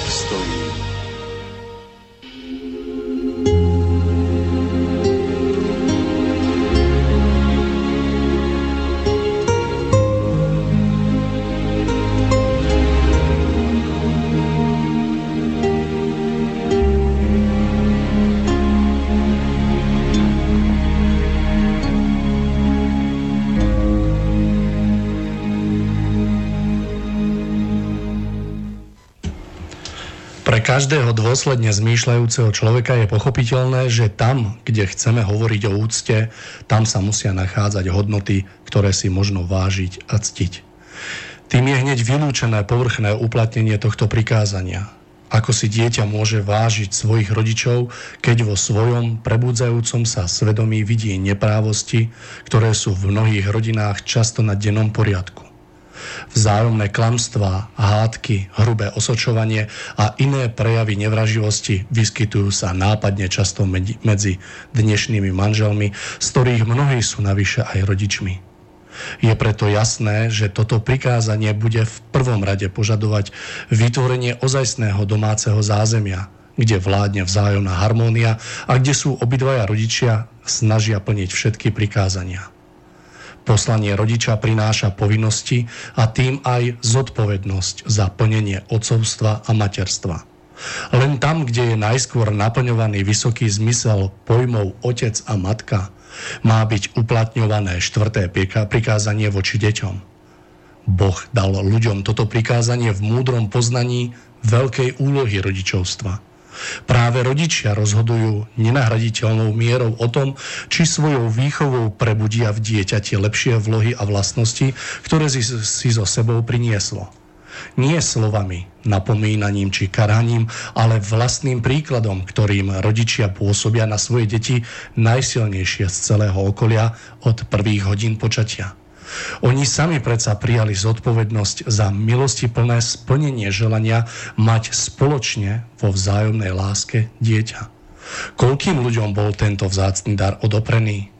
kto každého dôsledne zmýšľajúceho človeka je pochopiteľné, že tam, kde chceme hovoriť o úcte, tam sa musia nachádzať hodnoty, ktoré si možno vážiť a ctiť. Tým je hneď vylúčené povrchné uplatnenie tohto prikázania. Ako si dieťa môže vážiť svojich rodičov, keď vo svojom prebudzajúcom sa svedomí vidí neprávosti, ktoré sú v mnohých rodinách často na dennom poriadku vzájomné klamstvá, hádky, hrubé osočovanie a iné prejavy nevraživosti vyskytujú sa nápadne často medzi dnešnými manželmi, z ktorých mnohí sú navyše aj rodičmi. Je preto jasné, že toto prikázanie bude v prvom rade požadovať vytvorenie ozajstného domáceho zázemia, kde vládne vzájomná harmónia a kde sú obidvaja rodičia snažia plniť všetky prikázania. Poslanie rodiča prináša povinnosti a tým aj zodpovednosť za plnenie otcovstva a materstva. Len tam, kde je najskôr naplňovaný vysoký zmysel pojmov otec a matka, má byť uplatňované štvrté prikázanie voči deťom. Boh dal ľuďom toto prikázanie v múdrom poznaní veľkej úlohy rodičovstva – Práve rodičia rozhodujú nenahraditeľnou mierou o tom, či svojou výchovou prebudia v dieťati lepšie vlohy a vlastnosti, ktoré si, si so sebou prinieslo. Nie slovami, napomínaním či karaním, ale vlastným príkladom, ktorým rodičia pôsobia na svoje deti najsilnejšie z celého okolia od prvých hodín počatia. Oni sami predsa prijali zodpovednosť za milosti plné splnenie želania mať spoločne vo vzájomnej láske dieťa. Koľkým ľuďom bol tento vzácný dar odoprený?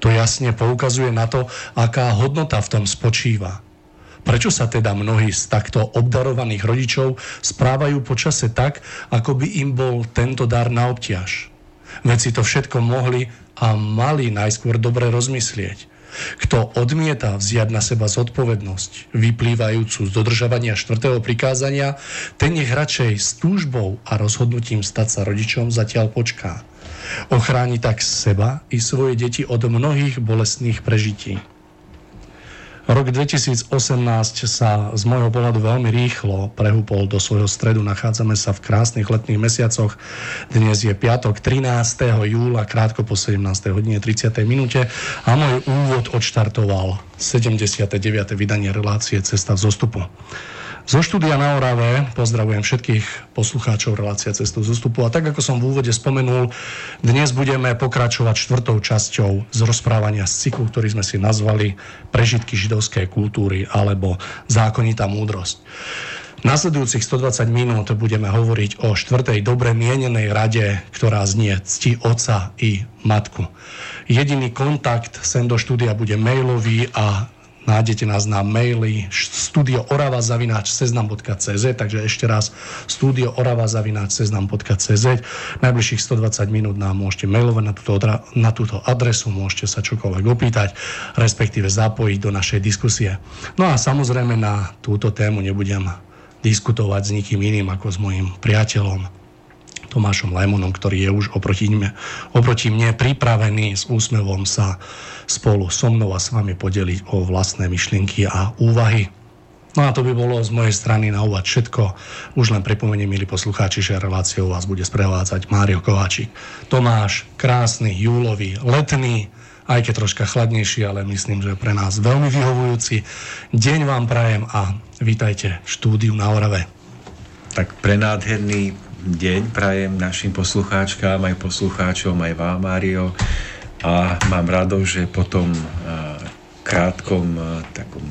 To jasne poukazuje na to, aká hodnota v tom spočíva. Prečo sa teda mnohí z takto obdarovaných rodičov správajú počase tak, ako by im bol tento dar na obťaž? Veď to všetko mohli a mali najskôr dobre rozmyslieť. Kto odmieta vziať na seba zodpovednosť vyplývajúcu z dodržavania štvrtého prikázania, ten nech radšej s túžbou a rozhodnutím stať sa rodičom zatiaľ počká. Ochráni tak seba i svoje deti od mnohých bolestných prežití. Rok 2018 sa z môjho pohľadu veľmi rýchlo prehúpol do svojho stredu. Nachádzame sa v krásnych letných mesiacoch. Dnes je piatok 13. júla, krátko po 17. hodine 30. minúte a môj úvod odštartoval 79. vydanie relácie Cesta v zostupu. Zo štúdia na Orave pozdravujem všetkých poslucháčov relácia Cestu z a tak ako som v úvode spomenul, dnes budeme pokračovať štvrtou časťou z rozprávania z cyklu, ktorý sme si nazvali Prežitky židovskej kultúry alebo Zákonitá múdrosť. Nasledujúcich 120 minút budeme hovoriť o štvrtej dobre mienenej rade, ktorá znie cti oca i matku. Jediný kontakt sem do štúdia bude mailový a Nájdete nás na maili studioorava.seznam.cz takže ešte raz studioorava.seznam.cz Najbližších 120 minút nám môžete mailovať na túto, na túto adresu, môžete sa čokoľvek opýtať, respektíve zapojiť do našej diskusie. No a samozrejme na túto tému nebudem diskutovať s nikým iným ako s mojim priateľom, Tomášom Lajmonom, ktorý je už oproti mne, oproti mne pripravený s úsmevom sa spolu so mnou a s vami podeliť o vlastné myšlienky a úvahy. No a to by bolo z mojej strany na úvod všetko. Už len pripomeniem, milí poslucháči, že reláciou vás bude sprevádzať Mário Kováčik. Tomáš, krásny, júlový, letný, aj keď troška chladnejší, ale myslím, že pre nás veľmi vyhovujúci. Deň vám prajem a vítajte v štúdiu na Orave. Tak prenádherný deň prajem našim poslucháčkám, aj poslucháčom, aj vám, Mário. A mám radosť, že po tom krátkom takom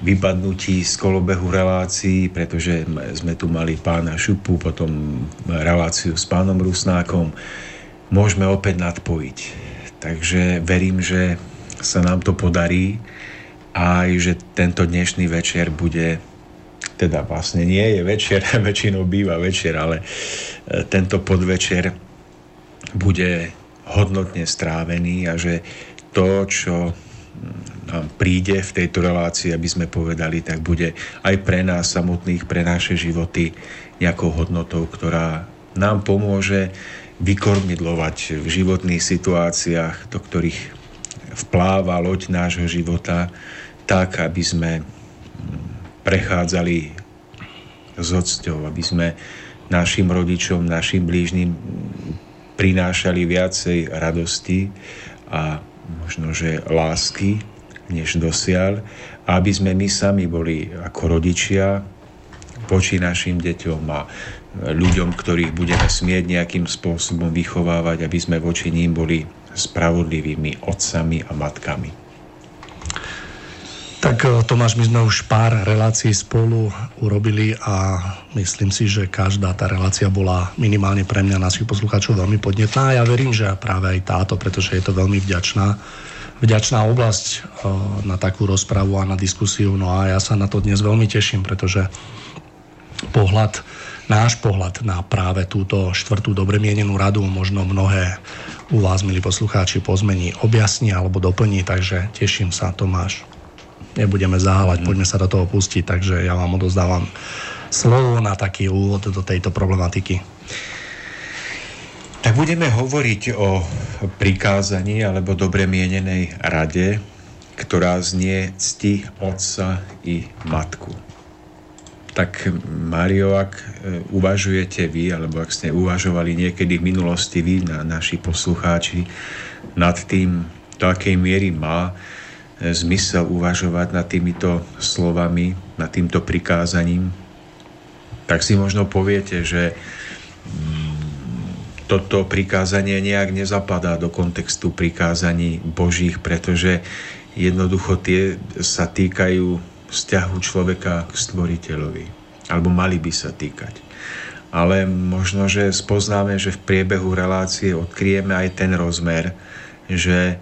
vypadnutí z kolobehu relácií, pretože sme tu mali pána Šupu, potom reláciu s pánom Rusnákom, môžeme opäť nadpojiť. Takže verím, že sa nám to podarí aj, že tento dnešný večer bude teda vlastne nie je večer, väčšinou býva večer, ale e, tento podvečer bude hodnotne strávený a že to, čo nám príde v tejto relácii, aby sme povedali, tak bude aj pre nás samotných, pre naše životy nejakou hodnotou, ktorá nám pomôže vykormidlovať v životných situáciách, do ktorých vpláva loď nášho života, tak, aby sme prechádzali s odsťou, aby sme našim rodičom, našim blížnym prinášali viacej radosti a možno, že lásky než dosiaľ, aby sme my sami boli ako rodičia voči našim deťom a ľuďom, ktorých budeme smieť nejakým spôsobom vychovávať, aby sme voči ním boli spravodlivými otcami a matkami. Tak e, Tomáš, my sme už pár relácií spolu urobili a myslím si, že každá tá relácia bola minimálne pre mňa našich poslucháčov veľmi podnetná a ja verím, že práve aj táto, pretože je to veľmi vďačná vďačná oblasť eh, na takú rozpravu a na diskusiu. No a ja sa na to dnes veľmi teším, pretože pohľad, náš pohľad na práve túto štvrtú dobre mienenú radu možno mnohé u vás, milí poslucháči, pozmení, objasní alebo doplní, takže teším sa, Tomáš. Nebudeme zaháľať, mm. poďme sa do toho pustiť, takže ja vám odozdávam slovo na taký úvod do tejto problematiky. Tak budeme hovoriť o prikázaní alebo dobre mienenej rade, ktorá znie cti otca i matku. Tak Mario, ak e, uvažujete vy, alebo ak ste uvažovali niekedy v minulosti vy, na naši poslucháči, nad tým, do akej miery má zmysel uvažovať nad týmito slovami, nad týmto prikázaním, tak si možno poviete, že mm, toto prikázanie nejak nezapadá do kontextu prikázaní Božích, pretože jednoducho tie sa týkajú vzťahu človeka k stvoriteľovi. Alebo mali by sa týkať. Ale možno, že spoznáme, že v priebehu relácie odkryjeme aj ten rozmer, že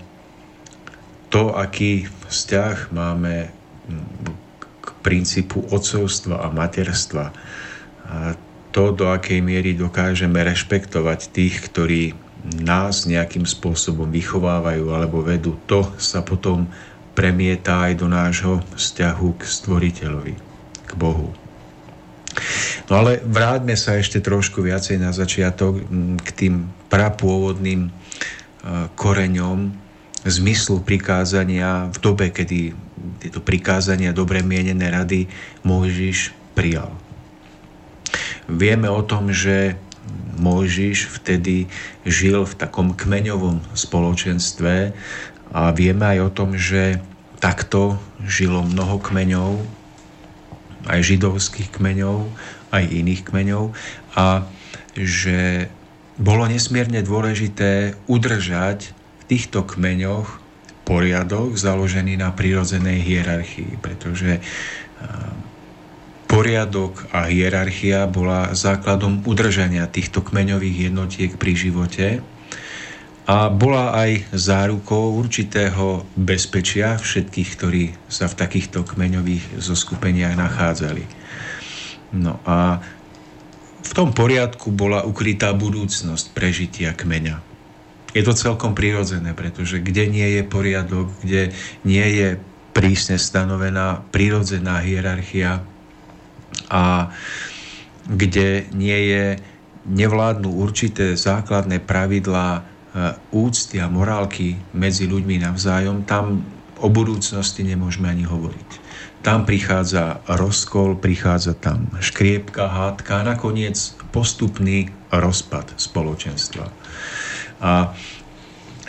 to, aký vzťah máme k princípu otcovstva a materstva, a to, do akej miery dokážeme rešpektovať tých, ktorí nás nejakým spôsobom vychovávajú alebo vedú, to sa potom premieta aj do nášho vzťahu k stvoriteľovi, k Bohu. No ale vráťme sa ešte trošku viacej na začiatok k tým prapôvodným koreňom zmyslu prikázania v dobe, kedy tieto prikázania dobre mienené rady Mojžiš prijal. Vieme o tom, že Mojžiš vtedy žil v takom kmeňovom spoločenstve a vieme aj o tom, že takto žilo mnoho kmeňov, aj židovských kmeňov, aj iných kmeňov a že bolo nesmierne dôležité udržať týchto kmeňoch poriadok založený na prirodzenej hierarchii, pretože poriadok a hierarchia bola základom udržania týchto kmeňových jednotiek pri živote a bola aj zárukou určitého bezpečia všetkých, ktorí sa v takýchto kmeňových zoskupeniach nachádzali. No a v tom poriadku bola ukrytá budúcnosť prežitia kmeňa. Je to celkom prirodzené, pretože kde nie je poriadok, kde nie je prísne stanovená prirodzená hierarchia, a kde nie je nevládnu určité základné pravidlá úcty a morálky medzi ľuďmi navzájom, tam o budúcnosti nemôžeme ani hovoriť. Tam prichádza rozkol, prichádza tam škriepka, hádka a nakoniec postupný rozpad spoločenstva. A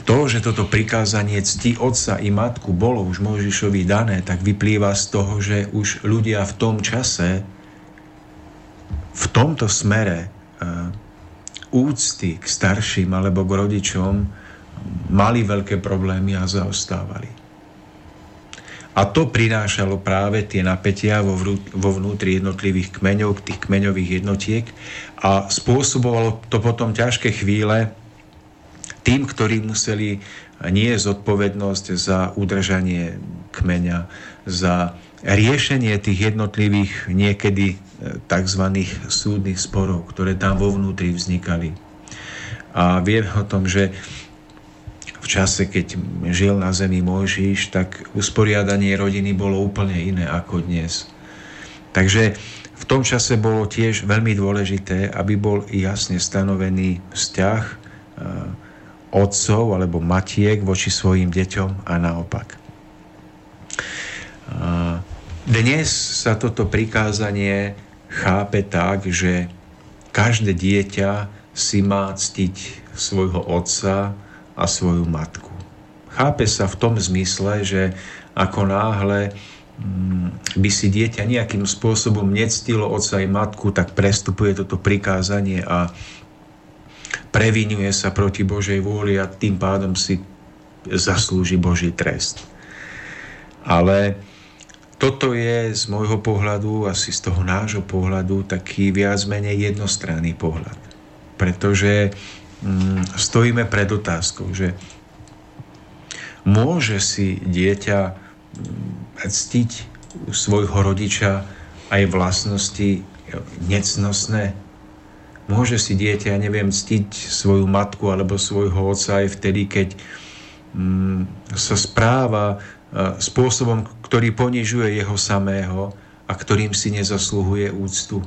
to, že toto prikázanie cti otca i matku bolo už Mojžišovi dané, tak vyplýva z toho, že už ľudia v tom čase v tomto smere e, úcty k starším alebo k rodičom mali veľké problémy a zaostávali. A to prinášalo práve tie napätia vo, vo vnútri jednotlivých kmeňov, tých kmeňových jednotiek a spôsobovalo to potom ťažké chvíle tým, ktorí museli nie zodpovednosť za udržanie kmeňa, za riešenie tých jednotlivých niekedy e, tzv. súdnych sporov, ktoré tam vo vnútri vznikali. A vieme o tom, že v čase, keď žil na zemi Mojžiš, tak usporiadanie rodiny bolo úplne iné ako dnes. Takže v tom čase bolo tiež veľmi dôležité, aby bol jasne stanovený vzťah e, otcov alebo matiek voči svojim deťom a naopak. Dnes sa toto prikázanie chápe tak, že každé dieťa si má ctiť svojho otca a svoju matku. Chápe sa v tom zmysle, že ako náhle mm, by si dieťa nejakým spôsobom nectilo otca i matku, tak prestupuje toto prikázanie a previnuje sa proti Božej vôli a tým pádom si zaslúži Boží trest. Ale toto je z môjho pohľadu, asi z toho nášho pohľadu, taký viac menej jednostranný pohľad. Pretože mm, stojíme pred otázkou, že môže si dieťa mm, ctiť svojho rodiča aj vlastnosti necnosné. Môže si dieťa, neviem, ctiť svoju matku alebo svojho otca aj vtedy, keď mm, sa správa spôsobom, ktorý ponižuje jeho samého a ktorým si nezasluhuje úctu.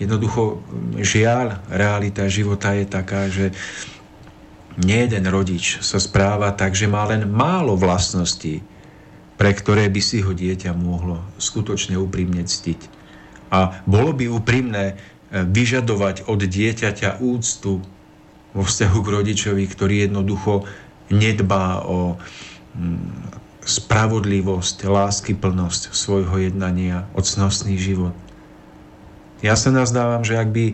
Jednoducho, žiaľ, realita života je taká, že nie jeden rodič sa správa tak, že má len málo vlastností, pre ktoré by si ho dieťa mohlo skutočne úprimne ctiť. A bolo by úprimné e, vyžadovať od dieťaťa úctu vo vzťahu k rodičovi, ktorý jednoducho nedbá o spravodlivosť, láskyplnosť svojho jednania, ocnostný život. Ja sa nazdávam, že ak by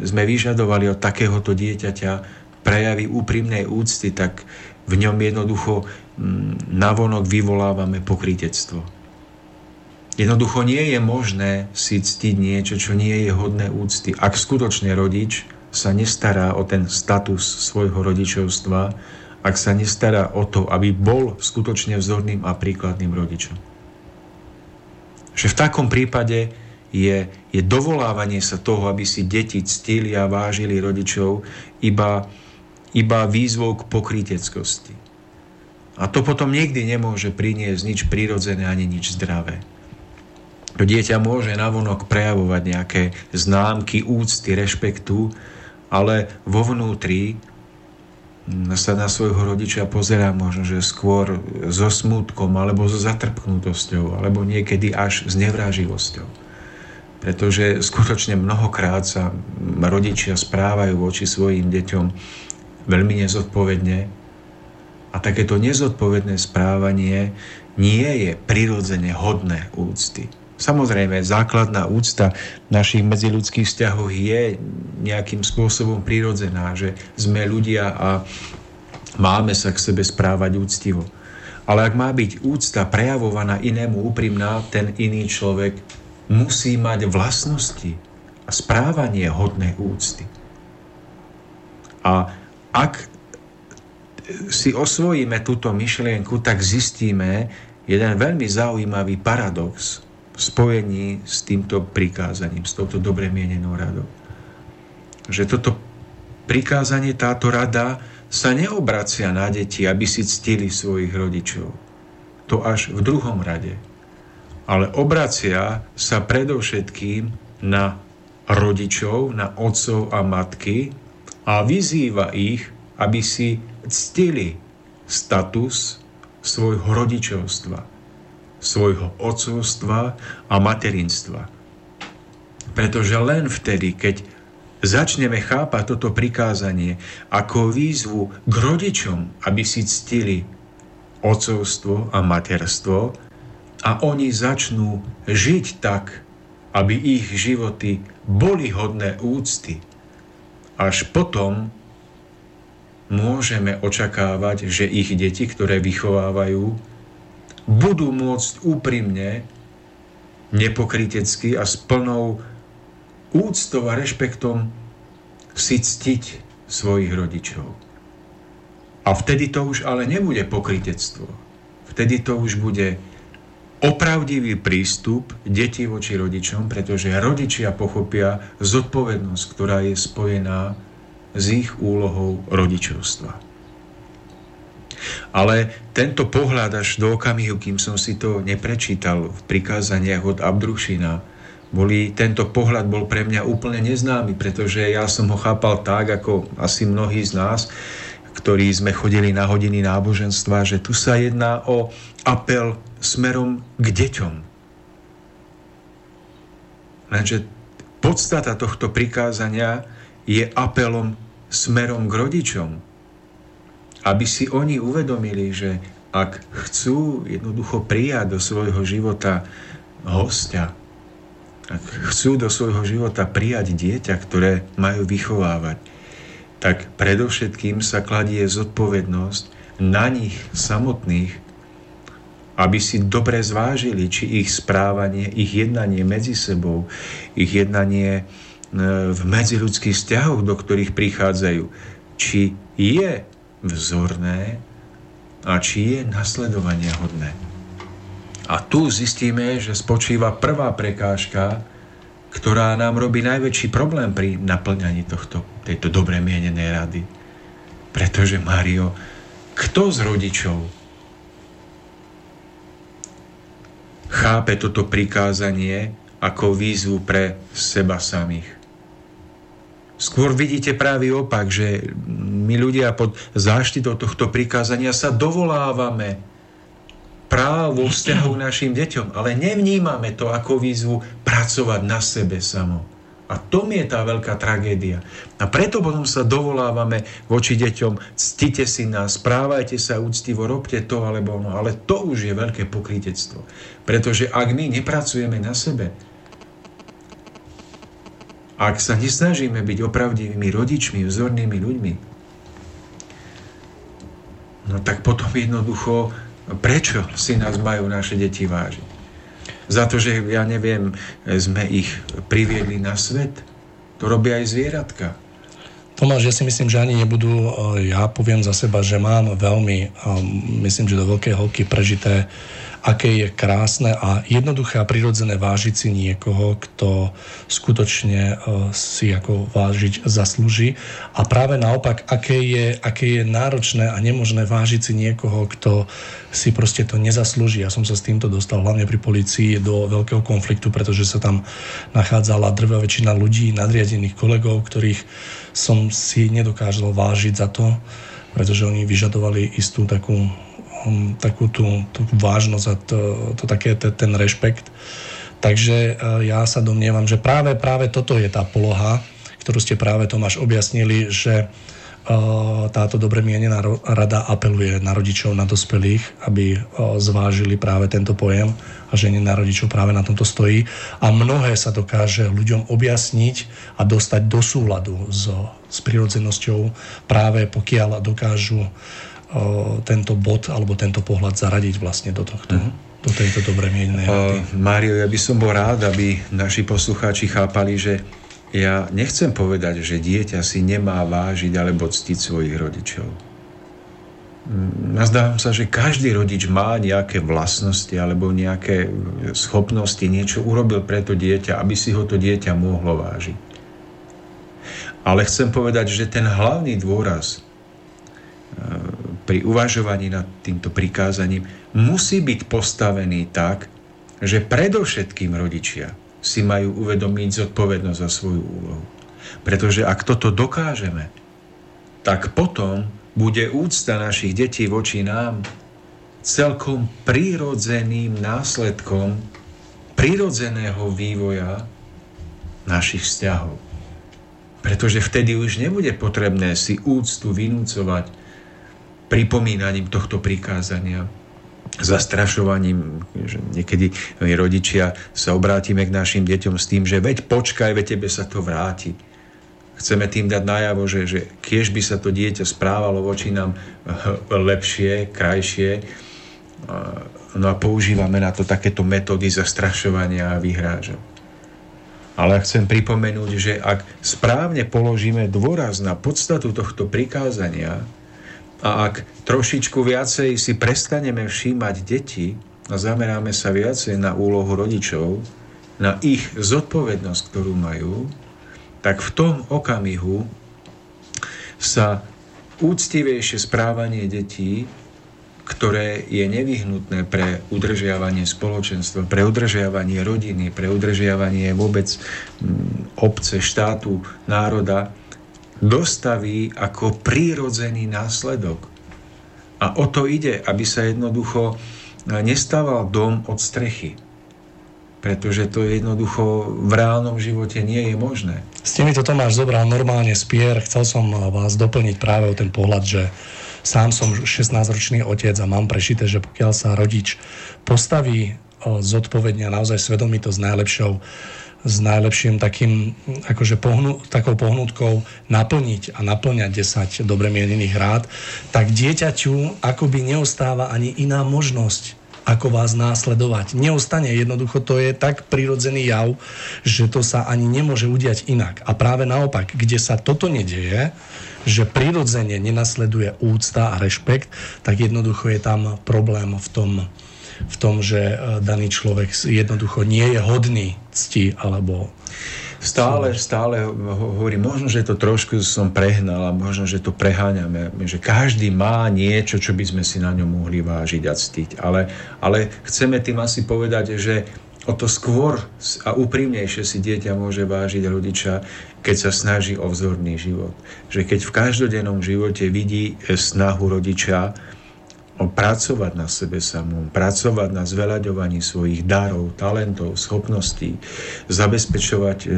sme vyžadovali od takéhoto dieťaťa prejavy úprimnej úcty, tak v ňom jednoducho mm, navonok vyvolávame pokrytectvo. Jednoducho nie je možné si ctiť niečo, čo nie je hodné úcty. Ak skutočne rodič sa nestará o ten status svojho rodičovstva, ak sa nestará o to, aby bol skutočne vzorným a príkladným rodičom. Že v takom prípade je, je dovolávanie sa toho, aby si deti ctili a vážili rodičov, iba, iba výzvou k pokryteckosti. A to potom nikdy nemôže priniesť nič prirodzené ani nič zdravé. To dieťa môže navonok prejavovať nejaké známky úcty, rešpektu, ale vo vnútri sa na svojho rodiča pozerá možno, že skôr so smutkom, alebo so zatrpknutosťou, alebo niekedy až s nevráživosťou. Pretože skutočne mnohokrát sa rodičia správajú voči svojim deťom veľmi nezodpovedne a takéto nezodpovedné správanie nie je prirodzene hodné úcty. Samozrejme, základná úcta našich medziludských vzťahov je nejakým spôsobom prirodzená, že sme ľudia a máme sa k sebe správať úctivo. Ale ak má byť úcta prejavovaná inému úprimná, ten iný človek musí mať vlastnosti a správanie hodné úcty. A ak si osvojíme túto myšlienku, tak zistíme jeden veľmi zaujímavý paradox, spojení s týmto prikázaním, s touto dobre mienenou radou. Že toto prikázanie, táto rada sa neobracia na deti, aby si ctili svojich rodičov. To až v druhom rade. Ale obracia sa predovšetkým na rodičov, na otcov a matky a vyzýva ich, aby si ctili status svojho rodičovstva, svojho otcovstva a materinstva. Pretože len vtedy, keď začneme chápať toto prikázanie ako výzvu k rodičom, aby si ctili otcovstvo a materstvo a oni začnú žiť tak, aby ich životy boli hodné úcty. Až potom môžeme očakávať, že ich deti, ktoré vychovávajú, budú môcť úprimne, nepokritecky a s plnou úctou a rešpektom si ctiť svojich rodičov. A vtedy to už ale nebude pokritectvo. Vtedy to už bude opravdivý prístup detí voči rodičom, pretože rodičia pochopia zodpovednosť, ktorá je spojená s ich úlohou rodičovstva. Ale tento pohľad až do okamihu, kým som si to neprečítal v prikázaniach od Abdrušina, boli, tento pohľad bol pre mňa úplne neznámy, pretože ja som ho chápal tak, ako asi mnohí z nás, ktorí sme chodili na hodiny náboženstva, že tu sa jedná o apel smerom k deťom. Lenže podstata tohto prikázania je apelom smerom k rodičom, aby si oni uvedomili, že ak chcú jednoducho prijať do svojho života hostia, ak chcú do svojho života prijať dieťa, ktoré majú vychovávať, tak predovšetkým sa kladie zodpovednosť na nich samotných, aby si dobre zvážili, či ich správanie, ich jednanie medzi sebou, ich jednanie e, v medziludských vzťahoch, do ktorých prichádzajú, či je vzorné a či je nasledovania hodné. A tu zistíme, že spočíva prvá prekážka, ktorá nám robí najväčší problém pri naplňaní tohto, tejto dobre mienenej rady. Pretože, Mário, kto z rodičov chápe toto prikázanie ako výzvu pre seba samých? Skôr vidíte práve opak, že my ľudia pod záštitou tohto prikázania sa dovolávame práv vo vzťahu k našim deťom, ale nevnímame to ako výzvu pracovať na sebe samo. A to je tá veľká tragédia. A preto potom sa dovolávame voči deťom, ctite si nás, správajte sa úctivo, robte to alebo no. Ale to už je veľké pokrytectvo. Pretože ak my nepracujeme na sebe, ak sa nesnažíme byť opravdivými rodičmi, vzornými ľuďmi, no tak potom jednoducho Prečo si nás majú naše deti vážiť? Za to, že, ja neviem, sme ich priviedli na svet? To robia aj zvieratka. Tomáš, ja si myslím, že ani nebudú, eh, ja poviem za seba, že mám veľmi, eh, myslím, že do veľkej hĺbky prežité aké je krásne a jednoduché a prirodzené vážiť si niekoho, kto skutočne e, si ako vážiť zaslúži. A práve naopak, aké je, aké je náročné a nemožné vážiť si niekoho, kto si proste to nezaslúži. Ja som sa s týmto dostal hlavne pri policii do veľkého konfliktu, pretože sa tam nachádzala drvá väčšina ľudí, nadriadených kolegov, ktorých som si nedokázal vážiť za to, pretože oni vyžadovali istú takú takú tú, tú vážnosť a to, to také, to, ten rešpekt. Takže uh, ja sa domnievam, že práve, práve toto je tá poloha, ktorú ste práve Tomáš objasnili, že uh, táto dobre mienená rada apeluje na rodičov, na dospelých, aby uh, zvážili práve tento pojem a že na rodičov práve na tomto stojí. A mnohé sa dokáže ľuďom objasniť a dostať do súladu s, s prirodzenosťou práve pokiaľ dokážu tento bod alebo tento pohľad zaradiť vlastne do tohto. Mm-hmm do tejto dobre mienenej uh, Mário, ja by som bol rád, aby naši poslucháči chápali, že ja nechcem povedať, že dieťa si nemá vážiť alebo ctiť svojich rodičov. Mm, nazdávam sa, že každý rodič má nejaké vlastnosti alebo nejaké schopnosti, niečo urobil pre to dieťa, aby si ho to dieťa mohlo vážiť. Ale chcem povedať, že ten hlavný dôraz pri uvažovaní nad týmto prikázaním musí byť postavený tak, že predovšetkým rodičia si majú uvedomiť zodpovednosť za svoju úlohu. Pretože ak toto dokážeme, tak potom bude úcta našich detí voči nám celkom prírodzeným následkom prírodzeného vývoja našich vzťahov. Pretože vtedy už nebude potrebné si úctu vynúcovať pripomínaním tohto prikázania, zastrašovaním, že niekedy my rodičia sa obrátime k našim deťom s tým, že veď počkaj, veď tebe sa to vráti. Chceme tým dať najavo, že, že kiež by sa to dieťa správalo voči nám lepšie, krajšie, no a používame na to takéto metódy zastrašovania a vyhráža. Ale chcem pripomenúť, že ak správne položíme dôraz na podstatu tohto prikázania, a ak trošičku viacej si prestaneme všímať deti a zameráme sa viacej na úlohu rodičov, na ich zodpovednosť, ktorú majú, tak v tom okamihu sa úctivejšie správanie detí, ktoré je nevyhnutné pre udržiavanie spoločenstva, pre udržiavanie rodiny, pre udržiavanie vôbec mm, obce, štátu, národa, dostaví ako prírodzený následok. A o to ide, aby sa jednoducho nestával dom od strechy. Pretože to jednoducho v reálnom živote nie je možné. S týmito Tomáš zobral normálne spier. Chcel som vás doplniť práve o ten pohľad, že sám som 16-ročný otec a mám prešité, že pokiaľ sa rodič postaví zodpovedne a naozaj svedomito s najlepšou s najlepším takým, akože pohnu, takou pohnutkou naplniť a naplňať 10 dobre mienených rád, tak dieťaťu akoby neostáva ani iná možnosť ako vás následovať. Neostane, jednoducho to je tak prirodzený jav, že to sa ani nemôže udiať inak. A práve naopak, kde sa toto nedieje, že prirodzene nenasleduje úcta a rešpekt, tak jednoducho je tam problém v tom, v tom, že e, daný človek jednoducho nie je hodný cti alebo Stále, stále hovorím, možno, že to trošku som prehnal a možno, že to preháňame, že každý má niečo, čo by sme si na ňom mohli vážiť a ctiť. Ale, ale chceme tým asi povedať, že o to skôr a úprimnejšie si dieťa môže vážiť rodiča, keď sa snaží o vzorný život. Že keď v každodennom živote vidí snahu rodiča pracovať na sebe samom, pracovať na zveľaďovaní svojich darov, talentov, schopností, zabezpečovať e,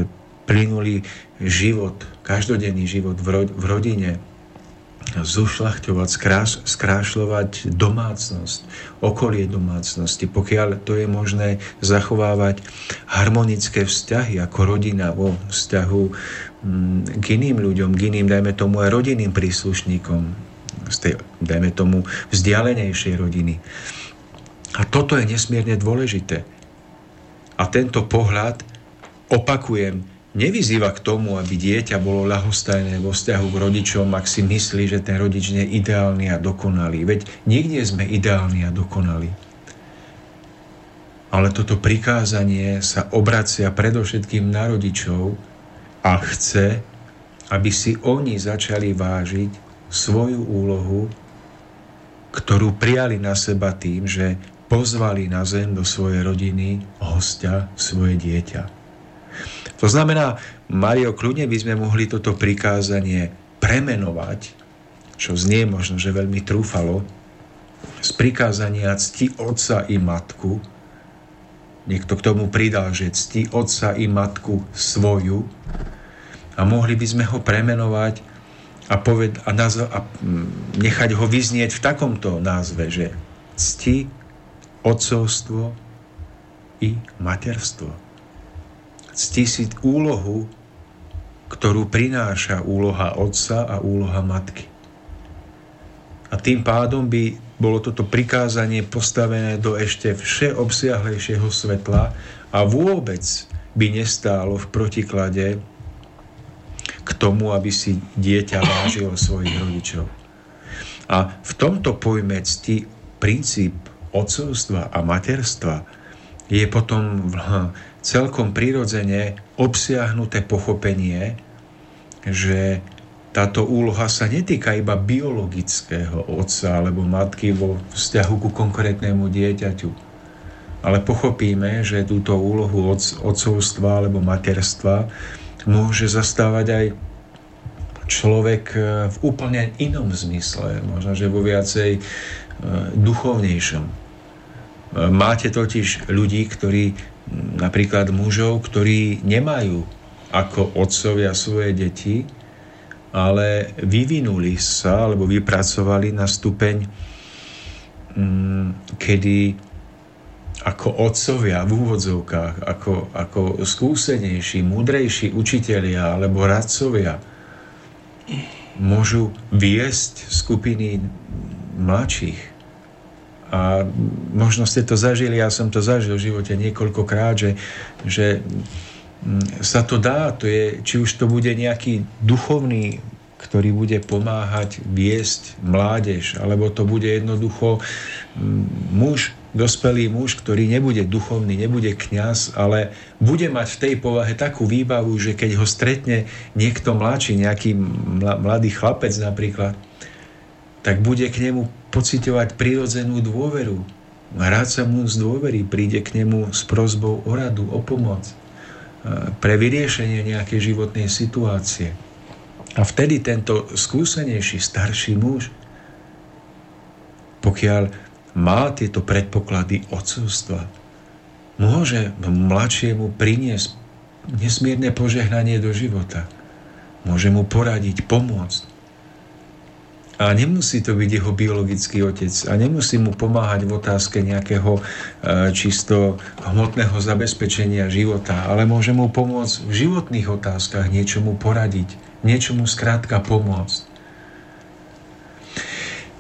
plynulý život, každodenný život v rodine, zušľachťovať, skráš, skrášľovať domácnosť, okolie domácnosti, pokiaľ to je možné zachovávať harmonické vzťahy ako rodina vo vzťahu mm, k iným ľuďom, k iným, dajme tomu aj rodinným príslušníkom, z tej, dajme tomu, vzdialenejšej rodiny. A toto je nesmierne dôležité. A tento pohľad, opakujem, nevyzýva k tomu, aby dieťa bolo ľahostajné vo vzťahu k rodičom, ak si myslí, že ten rodič nie je ideálny a dokonalý. Veď nikde sme ideálni a dokonalí. Ale toto prikázanie sa obracia predovšetkým na rodičov a chce, aby si oni začali vážiť svoju úlohu, ktorú prijali na seba tým, že pozvali na zem do svojej rodiny hostia, svoje dieťa. To znamená, Mario, kľudne by sme mohli toto prikázanie premenovať, čo znie možno, že veľmi trúfalo, z prikázania cti otca i matku. Niekto k tomu pridal, že cti otca i matku svoju. A mohli by sme ho premenovať a, poved, a, nazv, a mm, nechať ho vyznieť v takomto názve, že cti, otcovstvo i materstvo. Cti si úlohu, ktorú prináša úloha otca a úloha matky. A tým pádom by bolo toto prikázanie postavené do ešte všeobsiahlejšieho svetla a vôbec by nestálo v protiklade k tomu, aby si dieťa vážilo svojich rodičov. A v tomto pojme cti princíp otcovstva a materstva je potom celkom prirodzene obsiahnuté pochopenie, že táto úloha sa netýka iba biologického otca alebo matky vo vzťahu ku konkrétnemu dieťaťu, ale pochopíme, že túto úlohu otcovstva alebo materstva môže zastávať aj človek e, v úplne inom zmysle, možno, že vo viacej e, duchovnejšom. E, máte totiž ľudí, ktorí, napríklad mužov, ktorí nemajú ako otcovia svoje deti, ale vyvinuli sa alebo vypracovali na stupeň, kedy ako otcovia v úvodzovkách, ako, ako skúsenejší, múdrejší učitelia alebo radcovia môžu viesť skupiny mladších. A možno ste to zažili, ja som to zažil v živote niekoľkokrát, že, že mm, sa to dá, to je, či už to bude nejaký duchovný ktorý bude pomáhať viesť mládež, alebo to bude jednoducho mm, muž, dospelý muž, ktorý nebude duchovný, nebude kňaz, ale bude mať v tej povahe takú výbavu, že keď ho stretne niekto mladší, nejaký mladý chlapec napríklad, tak bude k nemu pocitovať prirodzenú dôveru. Rád sa mu z dôvery príde k nemu s prozbou o radu, o pomoc, pre vyriešenie nejakej životnej situácie. A vtedy tento skúsenejší, starší muž, pokiaľ má tieto predpoklady odcovstva, môže mladšiemu priniesť nesmierne požehnanie do života. Môže mu poradiť, pomôcť. A nemusí to byť jeho biologický otec a nemusí mu pomáhať v otázke nejakého e, čisto hmotného zabezpečenia života, ale môže mu pomôcť v životných otázkach, niečo mu poradiť, niečo mu skrátka pomôcť.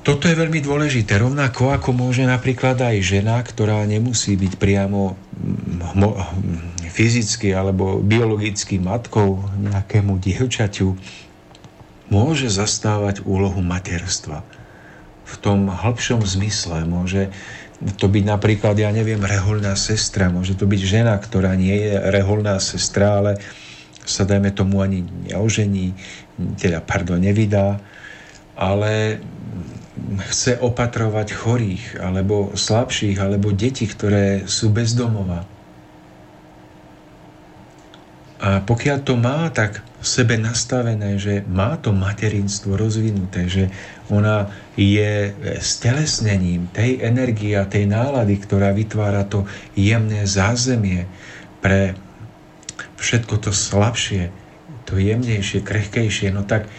Toto je veľmi dôležité, rovnako ako môže napríklad aj žena, ktorá nemusí byť priamo mm, fyzicky alebo biologicky matkou nejakému dievčaťu, môže zastávať úlohu materstva. V tom hĺbšom zmysle môže to byť napríklad, ja neviem, reholná sestra, môže to byť žena, ktorá nie je reholná sestra, ale sa dajme tomu ani neožení, teda, pardon, nevydá, ale chce opatrovať chorých, alebo slabších, alebo deti, ktoré sú bezdomova. A pokiaľ to má tak v sebe nastavené, že má to materinstvo rozvinuté, že ona je stelesnením tej energie a tej nálady, ktorá vytvára to jemné zázemie pre všetko to slabšie, to jemnejšie, krehkejšie, no tak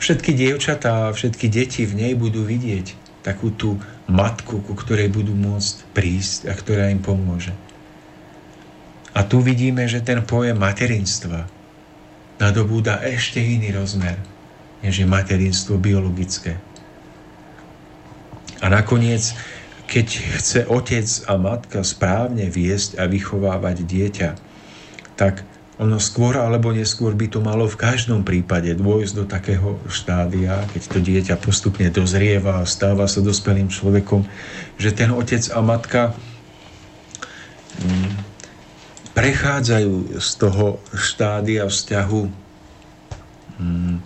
všetky dievčatá a všetky deti v nej budú vidieť takú tú matku, ku ktorej budú môcť prísť a ktorá im pomôže. A tu vidíme, že ten pojem materinstva nadobúda ešte iný rozmer, než je materinstvo biologické. A nakoniec, keď chce otec a matka správne viesť a vychovávať dieťa, tak ono skôr alebo neskôr by to malo v každom prípade dôjsť do takého štádia, keď to dieťa postupne dozrieva a stáva sa dospelým človekom, že ten otec a matka mm, prechádzajú z toho štádia vzťahu mm,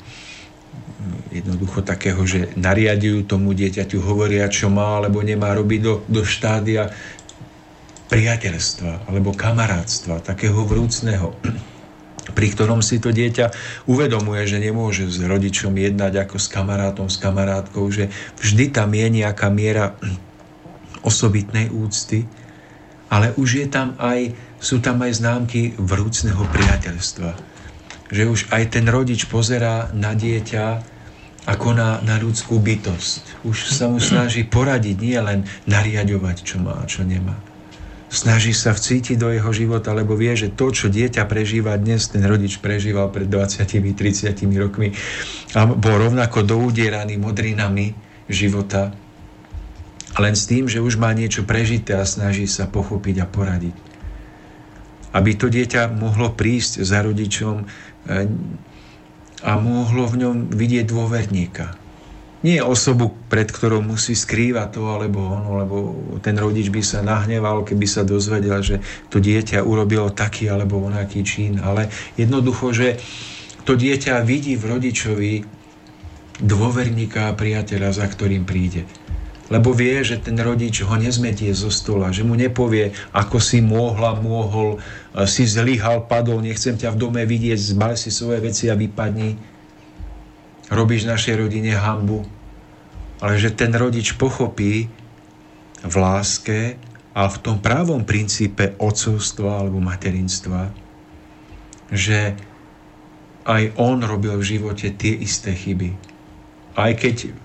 jednoducho takého, že nariadujú tomu dieťaťu, hovoria, čo má alebo nemá robiť do, do štádia priateľstva alebo kamarátstva, takého vrúcného, pri ktorom si to dieťa uvedomuje, že nemôže s rodičom jednať ako s kamarátom, s kamarátkou, že vždy tam je nejaká miera osobitnej úcty, ale už je tam aj, sú tam aj známky vrúcneho priateľstva. Že už aj ten rodič pozerá na dieťa ako na, na ľudskú bytosť. Už sa mu snaží poradiť, nie len nariadovať, čo má čo nemá snaží sa vcítiť do jeho života, lebo vie, že to, čo dieťa prežíva dnes, ten rodič prežíval pred 20-30 rokmi a bol rovnako doudieraný modrinami života, len s tým, že už má niečo prežité a snaží sa pochopiť a poradiť. Aby to dieťa mohlo prísť za rodičom eh, a mohlo v ňom vidieť dôverníka nie osobu, pred ktorou musí skrývať to alebo ono, lebo ten rodič by sa nahneval, keby sa dozvedel, že to dieťa urobilo taký alebo onaký čin, ale jednoducho, že to dieťa vidí v rodičovi dôverníka a priateľa, za ktorým príde. lebo vie, že ten rodič ho nezmetie zo stola, že mu nepovie, ako si mohla, mohol, e, si zlyhal, padol, nechcem ťa v dome vidieť, zbal si svoje veci a vypadni. Robíš našej rodine hambu. Ale že ten rodič pochopí v láske a v tom právom princípe ocovstva alebo materinstva, že aj on robil v živote tie isté chyby. Aj keď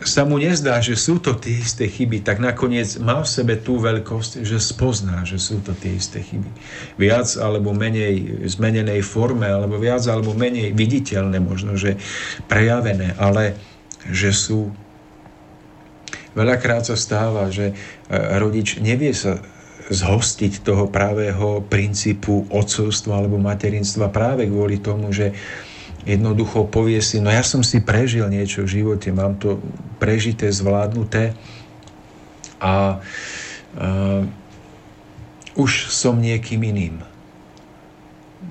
sa mu nezdá, že sú to tie isté chyby, tak nakoniec má v sebe tú veľkosť, že spozná, že sú to tie isté chyby. Viac alebo menej zmenenej forme, alebo viac alebo menej viditeľné možno, že prejavené, ale že sú. Veľakrát sa stáva, že e, rodič nevie sa zhostiť toho pravého princípu odcovstva alebo materinstva práve kvôli tomu, že jednoducho povie si, no ja som si prežil niečo v živote, mám to prežité, zvládnuté a uh, už som niekým iným.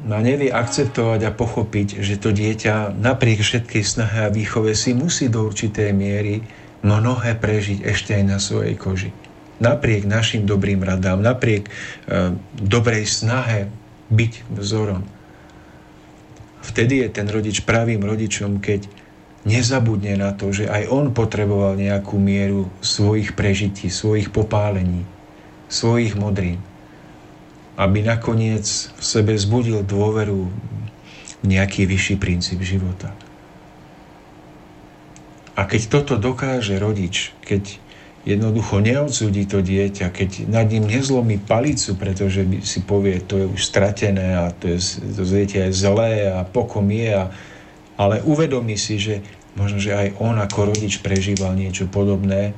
No a nevie akceptovať a pochopiť, že to dieťa napriek všetkej snahe a výchove si musí do určitej miery mnohé prežiť ešte aj na svojej koži. Napriek našim dobrým radám, napriek uh, dobrej snahe byť vzorom Vtedy je ten rodič pravým rodičom, keď nezabudne na to, že aj on potreboval nejakú mieru svojich prežití, svojich popálení, svojich modrín. Aby nakoniec v sebe zbudil dôveru nejaký vyšší princíp života. A keď toto dokáže rodič, keď jednoducho neodsúdi to dieťa, keď nad ním nezlomí palicu, pretože si povie, to je už stratené a to, je, to dieťa je zlé a pokom je, a, ale uvedomí si, že možno, že aj on ako rodič prežíval niečo podobné,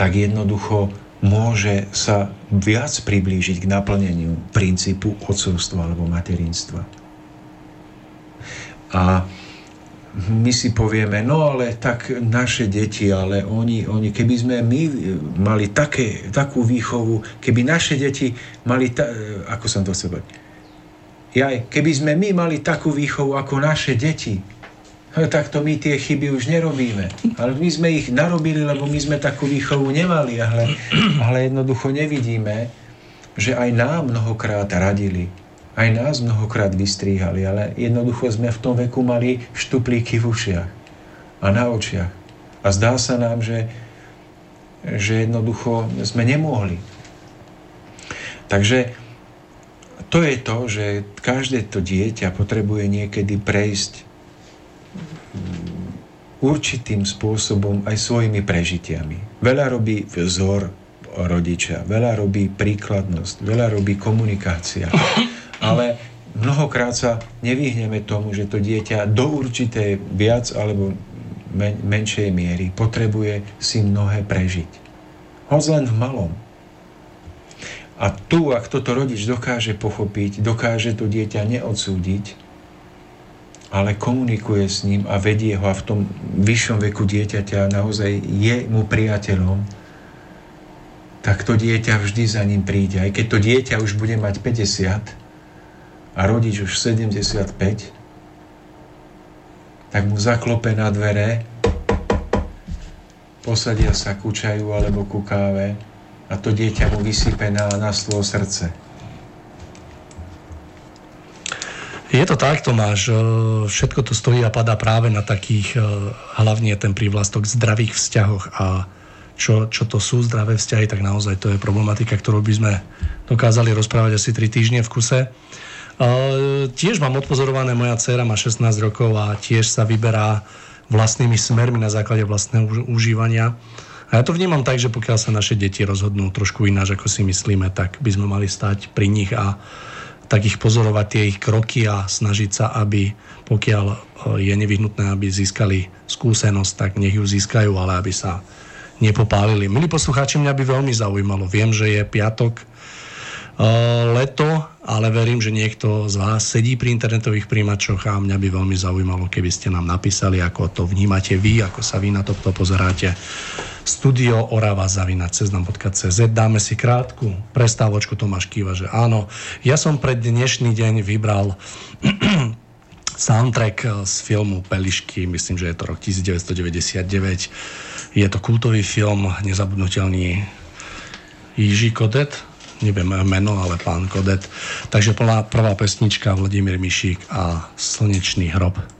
tak jednoducho môže sa viac priblížiť k naplneniu princípu otcovstva alebo materinstva. A my si povieme, no ale tak naše deti, ale oni, oni keby sme my mali také, takú výchovu, keby naše deti mali, ta, ako som to chcel povedať, Jaj, keby sme my mali takú výchovu ako naše deti, tak to my tie chyby už nerobíme. Ale my sme ich narobili, lebo my sme takú výchovu nemali, ale, ale jednoducho nevidíme, že aj nám mnohokrát radili, aj nás mnohokrát vystríhali, ale jednoducho sme v tom veku mali štuplíky v ušiach a na očiach. A zdá sa nám, že, že jednoducho sme nemohli. Takže to je to, že každé to dieťa potrebuje niekedy prejsť určitým spôsobom aj svojimi prežitiami. Veľa robí vzor rodiča, veľa robí príkladnosť, veľa robí komunikácia ale mnohokrát sa nevyhneme tomu, že to dieťa do určitej viac alebo men- menšej miery potrebuje si mnohé prežiť. Hoď len v malom. A tu, ak toto rodič dokáže pochopiť, dokáže to dieťa neodsúdiť, ale komunikuje s ním a vedie ho a v tom vyššom veku dieťaťa naozaj je mu priateľom, tak to dieťa vždy za ním príde. Aj keď to dieťa už bude mať 50, a rodič už 75, tak mu zaklope na dvere, posadia sa ku čaju alebo ku káve a to dieťa mu vysype na, na stôl srdce. Je to tak, Tomáš. E, všetko to stojí a padá práve na takých, e, hlavne ten prívlastok, zdravých vzťahoch a čo, čo to sú zdravé vzťahy, tak naozaj to je problematika, ktorú by sme dokázali rozprávať asi 3 týždne v kuse. Uh, tiež mám odpozorované, moja dcera má 16 rokov a tiež sa vyberá vlastnými smermi na základe vlastného užívania. A ja to vnímam tak, že pokiaľ sa naše deti rozhodnú trošku ináč, ako si myslíme, tak by sme mali stať pri nich a tak ich pozorovať tie ich kroky a snažiť sa, aby pokiaľ je nevyhnutné, aby získali skúsenosť, tak nech ju získajú, ale aby sa nepopálili. Milí poslucháči, mňa by veľmi zaujímalo. Viem, že je piatok, leto ale verím, že niekto z vás sedí pri internetových príjimačoch a mňa by veľmi zaujímalo, keby ste nám napísali, ako to vnímate vy, ako sa vy na to pozeráte. Studio Orava zavinac.cz Dáme si krátku prestávočku, Tomáš kýva, že áno. Ja som pred dnešný deň vybral soundtrack z filmu Pelišky, myslím, že je to rok 1999. Je to kultový film, nezabudnutelný Jiří Kodet, neviem meno, ale pán Kodet. Takže prvá pesnička Vladimír Mišík a Slnečný hrob.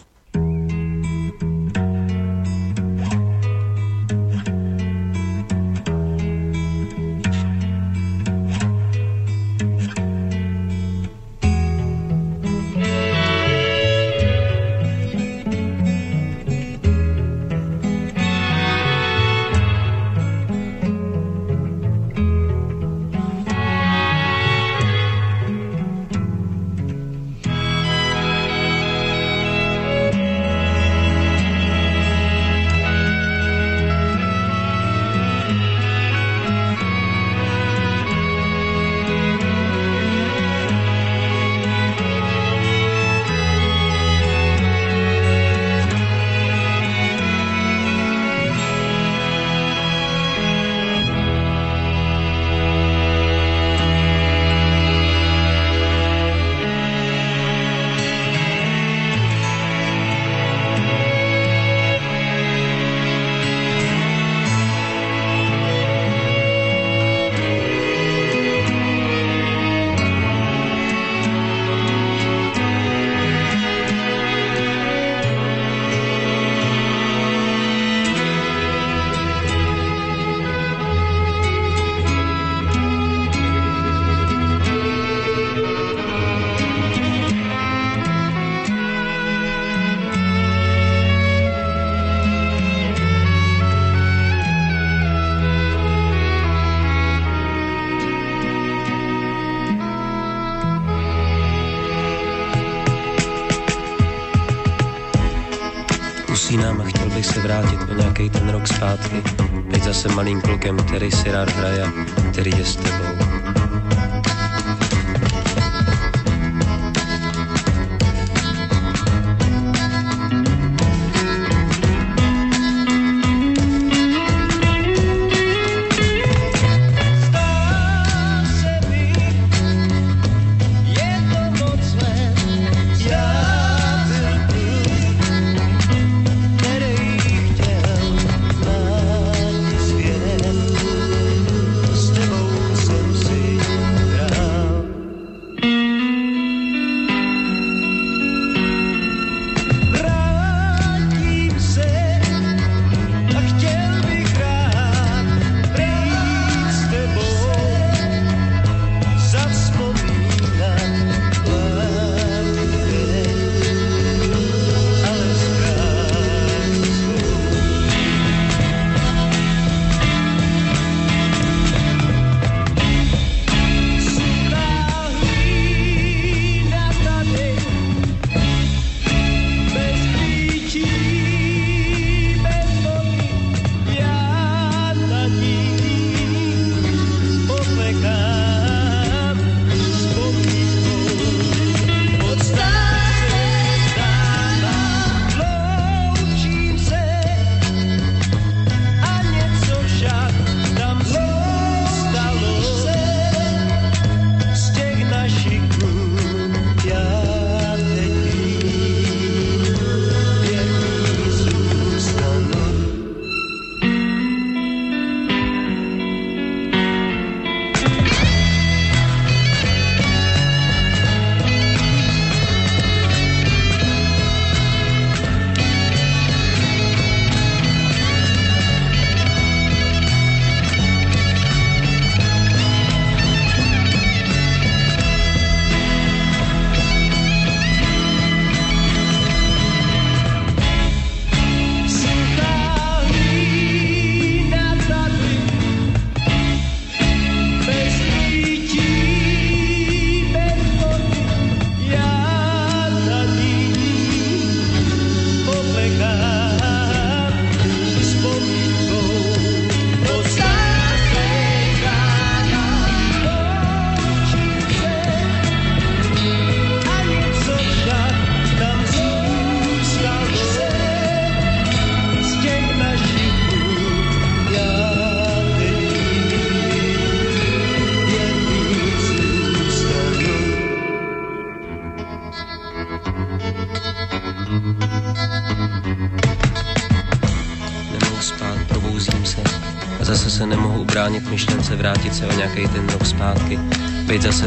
Si rád hraje, který je s tebou.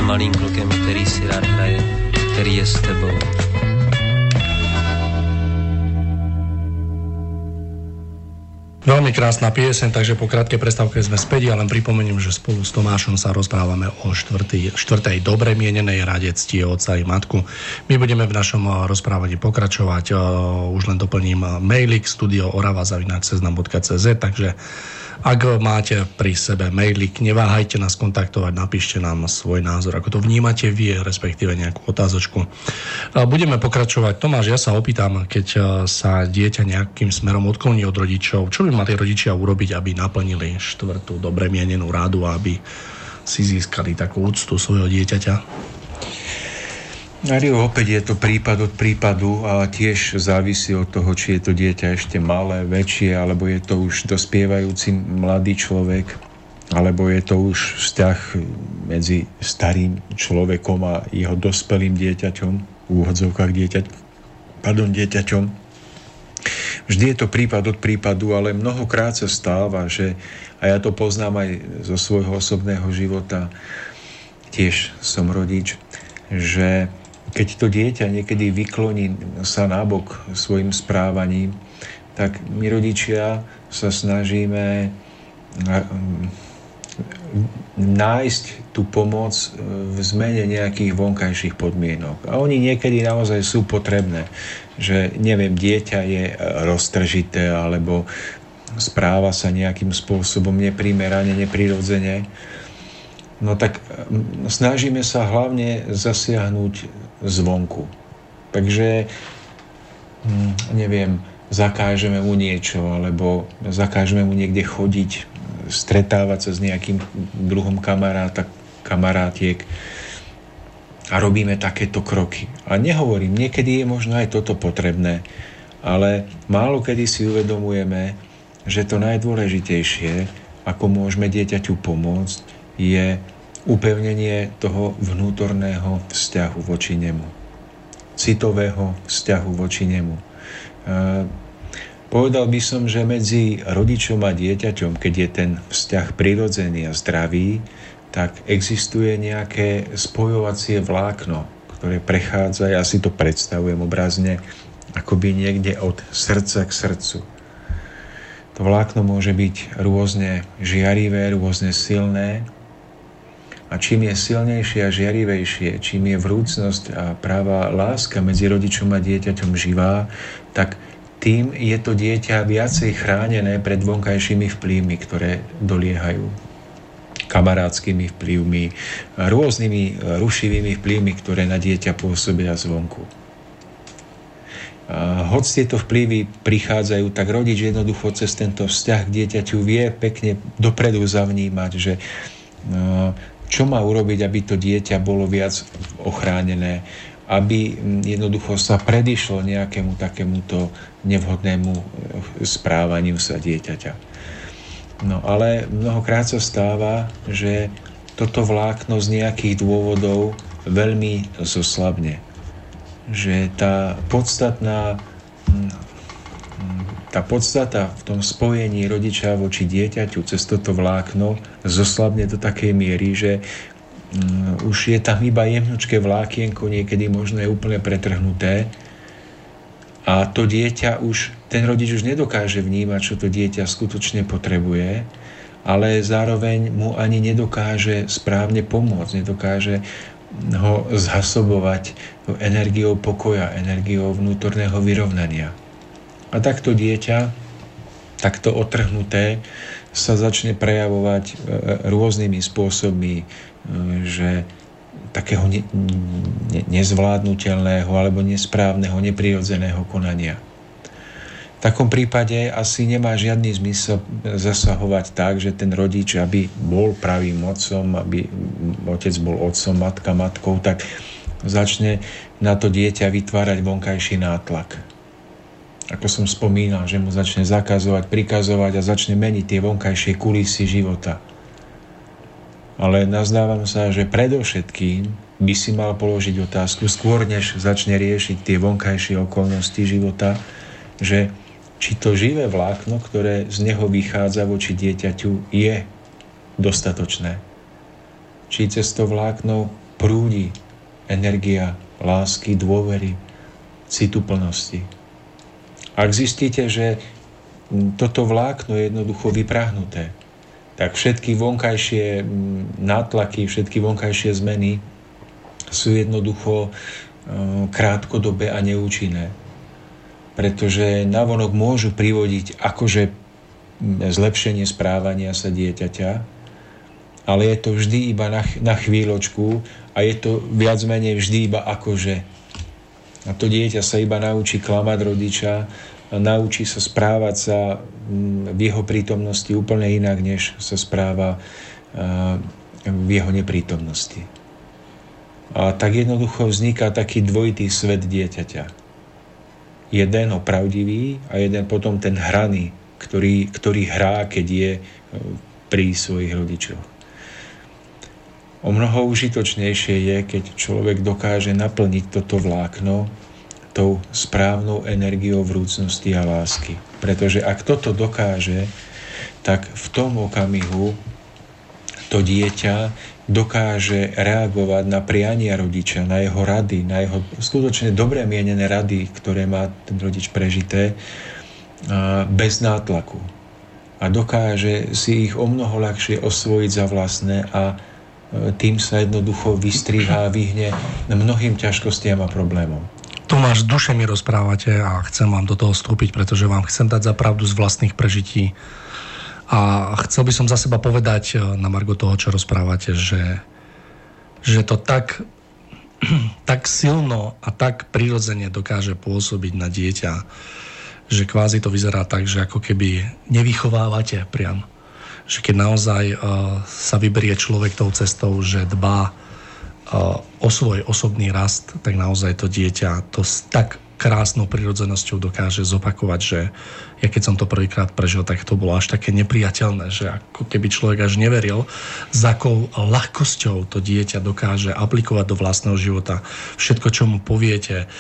Malým klukem, který si rád hraje, který je s tebou. Veľmi krásna pieseň, takže po krátkej prestávke sme späť, ale len pripomeniem, že spolu s Tomášom sa rozprávame o štvrtý, štvrtej dobre mienenej rade ctie oca i matku. My budeme v našom eh, rozprávaní pokračovať, uh, už len doplním eh, mailik studioorava.cz, takže ak máte pri sebe mailik, neváhajte nás kontaktovať, napíšte nám svoj názor, ako to vnímate vy, respektíve nejakú otázočku. Budeme pokračovať. Tomáš, ja sa opýtam, keď e, sa dieťa nejakým smerom odkloní od rodičov, čo by mali rodičia urobiť, aby naplnili štvrtú dobre mienenú rádu, aby si získali takú úctu svojho dieťaťa? Mario, opäť je to prípad od prípadu a tiež závisí od toho, či je to dieťa ešte malé, väčšie, alebo je to už dospievajúci mladý človek, alebo je to už vzťah medzi starým človekom a jeho dospelým dieťaťom, v úvodzovkách dieťať, pardon, dieťaťom. Vždy je to prípad od prípadu, ale mnohokrát sa stáva, že, a ja to poznám aj zo svojho osobného života, tiež som rodič, že keď to dieťa niekedy vykloní sa nabok svojim správaním, tak my rodičia sa snažíme nájsť tú pomoc v zmene nejakých vonkajších podmienok. A oni niekedy naozaj sú potrebné, že neviem, dieťa je roztržité alebo správa sa nejakým spôsobom neprimerane, neprirodzene. No tak snažíme sa hlavne zasiahnuť zvonku. Takže, hm, neviem, zakážeme mu niečo, alebo zakážeme mu niekde chodiť, stretávať sa s nejakým druhom kamaráta, kamarátiek a robíme takéto kroky. A nehovorím, niekedy je možno aj toto potrebné, ale málo kedy si uvedomujeme, že to najdôležitejšie, ako môžeme dieťaťu pomôcť, je upevnenie toho vnútorného vzťahu voči nemu. Citového vzťahu voči nemu. Povedal by som, že medzi rodičom a dieťaťom, keď je ten vzťah prirodzený a zdravý, tak existuje nejaké spojovacie vlákno, ktoré prechádza, ja si to predstavujem obrazne, akoby niekde od srdca k srdcu. To vlákno môže byť rôzne žiarivé, rôzne silné, a čím je silnejšie a žiarivejšie, čím je vrúcnosť a práva láska medzi rodičom a dieťaťom živá, tak tým je to dieťa viacej chránené pred vonkajšími vplyvmi, ktoré doliehajú kamarátskymi vplyvmi, rôznymi rušivými vplyvmi, ktoré na dieťa pôsobia zvonku. Hoď tieto vplyvy prichádzajú, tak rodič jednoducho cez tento vzťah k dieťaťu vie pekne dopredu zavnímať, že čo má urobiť, aby to dieťa bolo viac ochránené, aby jednoducho sa predišlo nejakému takémuto nevhodnému eh, správaniu sa dieťaťa. No ale mnohokrát sa stáva, že toto vlákno z nejakých dôvodov veľmi zoslabne. Že tá podstatná tá podstata v tom spojení rodiča voči dieťaťu cez toto vlákno zoslabne do takej miery, že um, už je tam iba jemnučké vlákienko, niekedy možno je úplne pretrhnuté a to dieťa už, ten rodič už nedokáže vnímať, čo to dieťa skutočne potrebuje, ale zároveň mu ani nedokáže správne pomôcť, nedokáže ho zhasobovať energiou pokoja, energiou vnútorného vyrovnania. A takto dieťa, takto otrhnuté, sa začne prejavovať e, rôznymi spôsobmi, e, že takého ne, ne, nezvládnutelného alebo nesprávneho, neprirodzeného konania. V takom prípade asi nemá žiadny zmysel zasahovať tak, že ten rodič, aby bol pravým otcom, aby otec bol otcom, matka matkou, tak začne na to dieťa vytvárať vonkajší nátlak ako som spomínal, že mu začne zakazovať, prikazovať a začne meniť tie vonkajšie kulisy života. Ale nazdávam sa, že predovšetkým by si mal položiť otázku skôr, než začne riešiť tie vonkajšie okolnosti života, že či to živé vlákno, ktoré z neho vychádza voči dieťaťu, je dostatočné. Či cez to vlákno prúdi energia lásky, dôvery, citu plnosti. Ak zistíte, že toto vlákno je jednoducho vyprahnuté, tak všetky vonkajšie nátlaky, všetky vonkajšie zmeny sú jednoducho krátkodobé a neúčinné pretože navonok môžu privodiť akože zlepšenie správania sa dieťaťa, ale je to vždy iba na, na chvíľočku a je to viac menej vždy iba akože. A to dieťa sa iba naučí klamať rodiča, naučí sa správať sa v jeho prítomnosti úplne inak, než sa správa v jeho neprítomnosti. A tak jednoducho vzniká taký dvojitý svet dieťaťa jeden opravdivý a jeden potom ten hraný, ktorý, ktorý hrá, keď je e, pri svojich rodičoch. O mnoho užitočnejšie je, keď človek dokáže naplniť toto vlákno tou správnou energiou vrúcnosti a lásky. Pretože ak toto dokáže, tak v tom okamihu to dieťa dokáže reagovať na priania rodiča, na jeho rady, na jeho skutočne dobre mienené rady, ktoré má ten rodič prežité, bez nátlaku. A dokáže si ich o mnoho ľahšie osvojiť za vlastné a e, tým sa jednoducho vystriha a vyhne mnohým ťažkostiam a problémom. Tomáš, duše mi rozprávate a chcem vám do toho vstúpiť, pretože vám chcem dať za pravdu z vlastných prežití a chcel by som za seba povedať eh, na margo toho, čo rozprávate, že, že to tak, tak silno a tak prirodzene dokáže pôsobiť na dieťa, že kvázi to vyzerá tak, že ako keby nevychovávate priam. Že keď naozaj uh, sa vyberie človek tou cestou, že dbá o svoj osobný rast, tak naozaj to dieťa to tak krásnou prirodzenosťou dokáže zopakovať, že ja keď som to prvýkrát prežil, tak to bolo až také nepriateľné, že ako keby človek až neveril, za akou ľahkosťou to dieťa dokáže aplikovať do vlastného života všetko, čo mu poviete,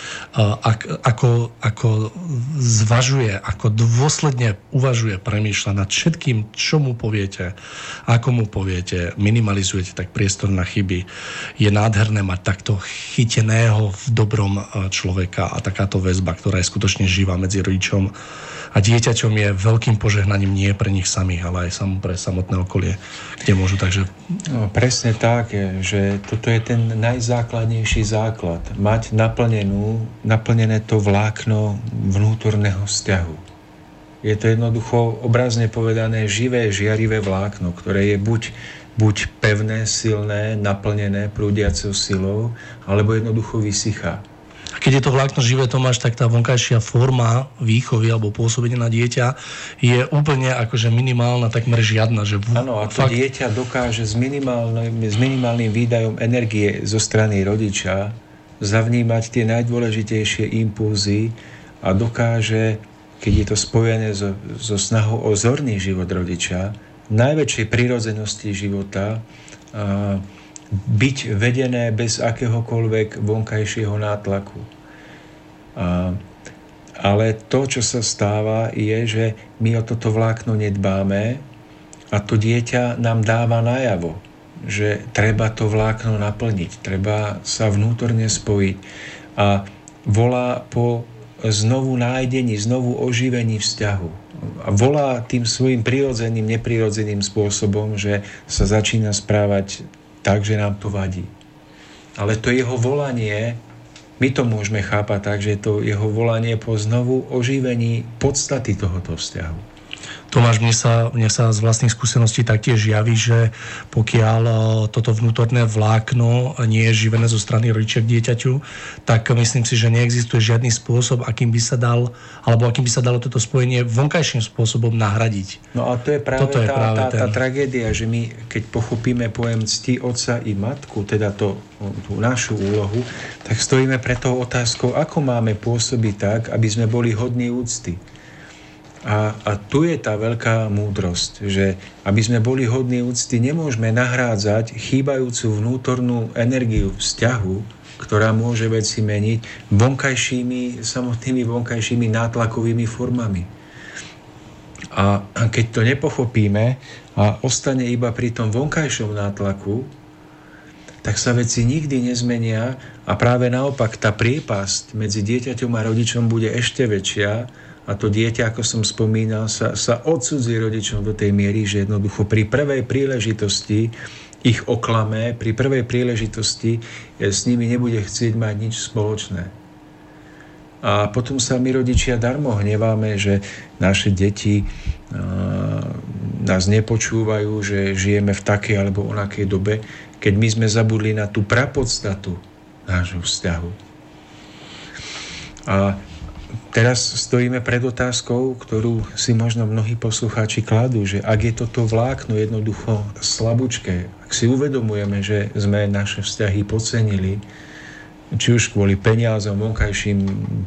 ako, ako zvažuje, ako dôsledne uvažuje, premýšľa nad všetkým, čo mu poviete, ako mu poviete, minimalizujete tak priestor na chyby. Je nádherné mať takto chyteného v dobrom človeka a takáto väzba, ktorá je skutočne živá medzi rodičom a dieťaťom je veľkým požehnaním nie pre nich samých, ale aj sam pre samotné okolie, kde môžu. Takže... No, presne tak, že toto je ten najzákladnejší základ. Mať naplnenú, naplnené to vlákno vnútorného vzťahu. Je to jednoducho obrazne povedané živé, žiarivé vlákno, ktoré je buď buď pevné, silné, naplnené prúdiacou silou, alebo jednoducho vysychá. A keď je to vlákno živé, Tomáš, tak tá vonkajšia forma výchovy alebo pôsobenia na dieťa je úplne akože minimálna, takmer žiadna. Že Áno, a to fakt... dieťa dokáže s minimálnym, s minimálnym výdajom energie zo strany rodiča zavnímať tie najdôležitejšie impulzy a dokáže, keď je to spojené so, so snahou o zorný život rodiča, najväčšej prirodzenosti života, a, byť vedené bez akéhokoľvek vonkajšieho nátlaku. A, ale to, čo sa stáva, je, že my o toto vlákno nedbáme a to dieťa nám dáva najavo, že treba to vlákno naplniť, treba sa vnútorne spojiť a volá po znovu nájdení, znovu oživení vzťahu. A volá tým svojim prirodzeným, neprirodzeným spôsobom, že sa začína správať tak, že nám to vadí. Ale to jeho volanie, my to môžeme chápať tak, že to jeho volanie po znovu oživení podstaty tohoto vzťahu. Tomáš, mne sa, mne sa z vlastných skúseností taktiež javí, že pokiaľ e, toto vnútorné vlákno nie je živené zo strany rodičia k dieťaťu, tak myslím si, že neexistuje žiadny spôsob, akým by sa dal, alebo akým by sa dalo toto spojenie vonkajším spôsobom nahradiť. No a to je práve, toto tá, je práve tá, ten... tá tragédia, že my, keď pochopíme pojem cti otca i matku, teda to, tú našu úlohu, tak stojíme pred tou otázkou, ako máme pôsobiť tak, aby sme boli hodní úcty. A, a tu je tá veľká múdrosť, že aby sme boli hodní úcty, nemôžeme nahrádzať chýbajúcu vnútornú energiu vzťahu, ktorá môže veci meniť vonkajšími, samotnými vonkajšími nátlakovými formami. A keď to nepochopíme a ostane iba pri tom vonkajšom nátlaku, tak sa veci nikdy nezmenia a práve naopak tá priepasť medzi dieťaťom a rodičom bude ešte väčšia a to dieťa, ako som spomínal, sa, sa odsudzí rodičom do tej miery, že jednoducho pri prvej príležitosti ich oklame, pri prvej príležitosti s nimi nebude chcieť mať nič spoločné. A potom sa my rodičia darmo hneváme, že naše deti nás nepočúvajú, že žijeme v takej alebo onakej dobe, keď my sme zabudli na tú prapodstatu nášho vzťahu. A teraz stojíme pred otázkou, ktorú si možno mnohí poslucháči kladú, že ak je toto vlákno jednoducho slabúčké, ak si uvedomujeme, že sme naše vzťahy podcenili, či už kvôli peniazom, vonkajším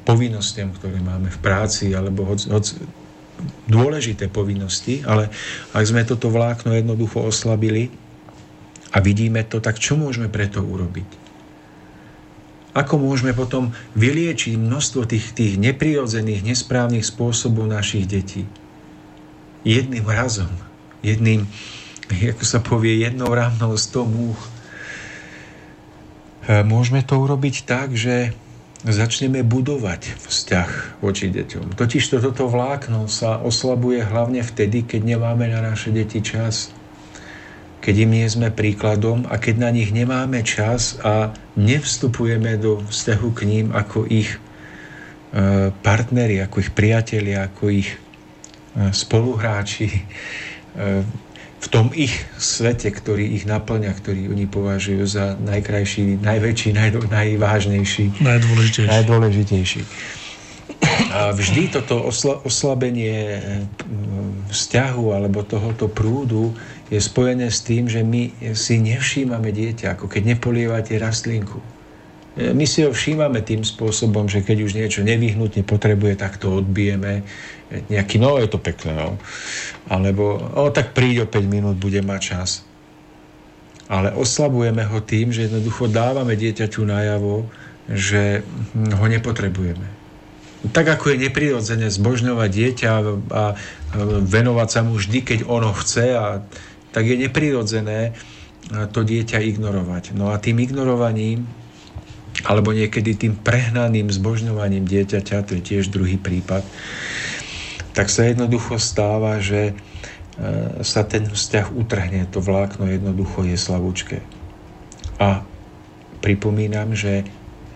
povinnostiam, ktoré máme v práci, alebo hoď, hoď dôležité povinnosti, ale ak sme toto vlákno jednoducho oslabili, a vidíme to, tak čo môžeme preto urobiť? Ako môžeme potom vyliečiť množstvo tých, tých neprirodzených, nesprávnych spôsobov našich detí? Jedným razom, jedným, ako sa povie, jednou rámnou sto múch. E, môžeme to urobiť tak, že začneme budovať vzťah voči deťom. Totiž toto vlákno sa oslabuje hlavne vtedy, keď nemáme na naše deti čas keď im nie sme príkladom a keď na nich nemáme čas a nevstupujeme do vzťahu k ním ako ich e, partneri, ako ich priatelia, ako ich e, spoluhráči e, v tom ich svete, ktorý ich naplňa, ktorý oni považujú za najkrajší, najväčší, naj, najvážnejší, najdôležitejší. najdôležitejší. A vždy toto osla, oslabenie vzťahu alebo tohoto prúdu je spojené s tým, že my si nevšímame dieťa, ako keď nepolievate rastlinku. E, my si ho všímame tým spôsobom, že keď už niečo nevyhnutne potrebuje, tak to odbijeme. E, nejaký, no je to pekné, no. Alebo, o, tak príď o 5 minút, bude mať čas. Ale oslabujeme ho tým, že jednoducho dávame dieťaťu najavo, že ho nepotrebujeme. Tak ako je neprirodzené zbožňovať dieťa a venovať sa mu vždy, keď ono chce a tak je neprirodzené to dieťa ignorovať. No a tým ignorovaním alebo niekedy tým prehnaným zbožňovaním dieťaťa, to je tiež druhý prípad, tak sa jednoducho stáva, že e, sa ten vzťah utrhne, to vlákno jednoducho je slabúčke. A pripomínam, že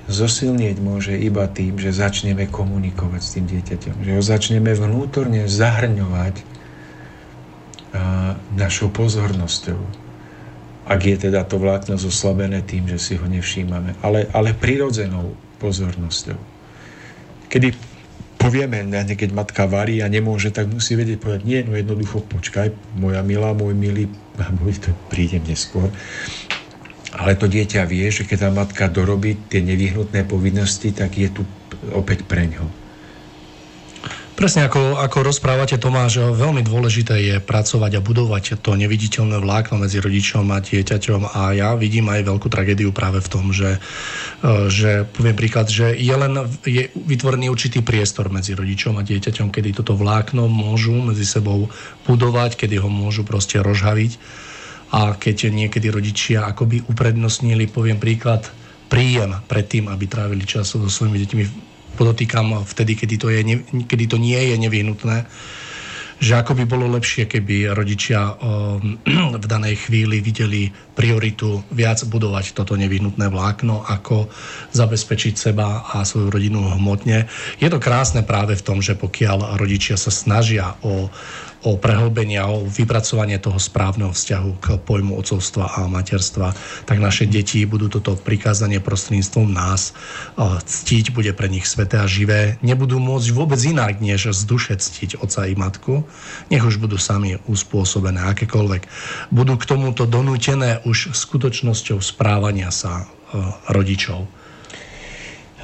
zosilnieť môže iba tým, že začneme komunikovať s tým dieťaťom, že ho začneme vnútorne zahrňovať našou pozornosťou. Ak je teda to vlákno zoslabené tým, že si ho nevšímame, ale, ale prirodzenou pozornosťou. Kedy povieme, keď matka varí a nemôže, tak musí vedieť povedať, nie, no jednoducho počkaj, moja milá, môj milý, to prídem neskôr. Ale to dieťa vie, že keď tá matka dorobí tie nevyhnutné povinnosti, tak je tu opäť preňho. Presne ako, ako rozprávate Tomáš, veľmi dôležité je pracovať a budovať to neviditeľné vlákno medzi rodičom a dieťaťom. A ja vidím aj veľkú tragédiu práve v tom, že, e, že poviem príklad, že je len je vytvorený určitý priestor medzi rodičom a dieťaťom, kedy toto vlákno môžu medzi sebou budovať, kedy ho môžu proste rozhaviť a keď niekedy rodičia akoby uprednostnili, poviem príklad, príjem pred tým, aby trávili čas so svojimi deťmi podotýkam vtedy, kedy to, je, kedy to nie je nevyhnutné, že ako by bolo lepšie, keby rodičia v danej chvíli videli prioritu viac budovať toto nevyhnutné vlákno, ako zabezpečiť seba a svoju rodinu hmotne. Je to krásne práve v tom, že pokiaľ rodičia sa snažia o o prehlbenie a o vypracovanie toho správneho vzťahu k pojmu ocovstva a materstva, tak naše deti budú toto prikázanie prostredníctvom nás ctiť, bude pre nich sveté a živé. Nebudú môcť vôbec inak, než z duše ctiť oca i matku. Nech už budú sami uspôsobené akékoľvek. Budú k tomuto donútené už skutočnosťou správania sa rodičov.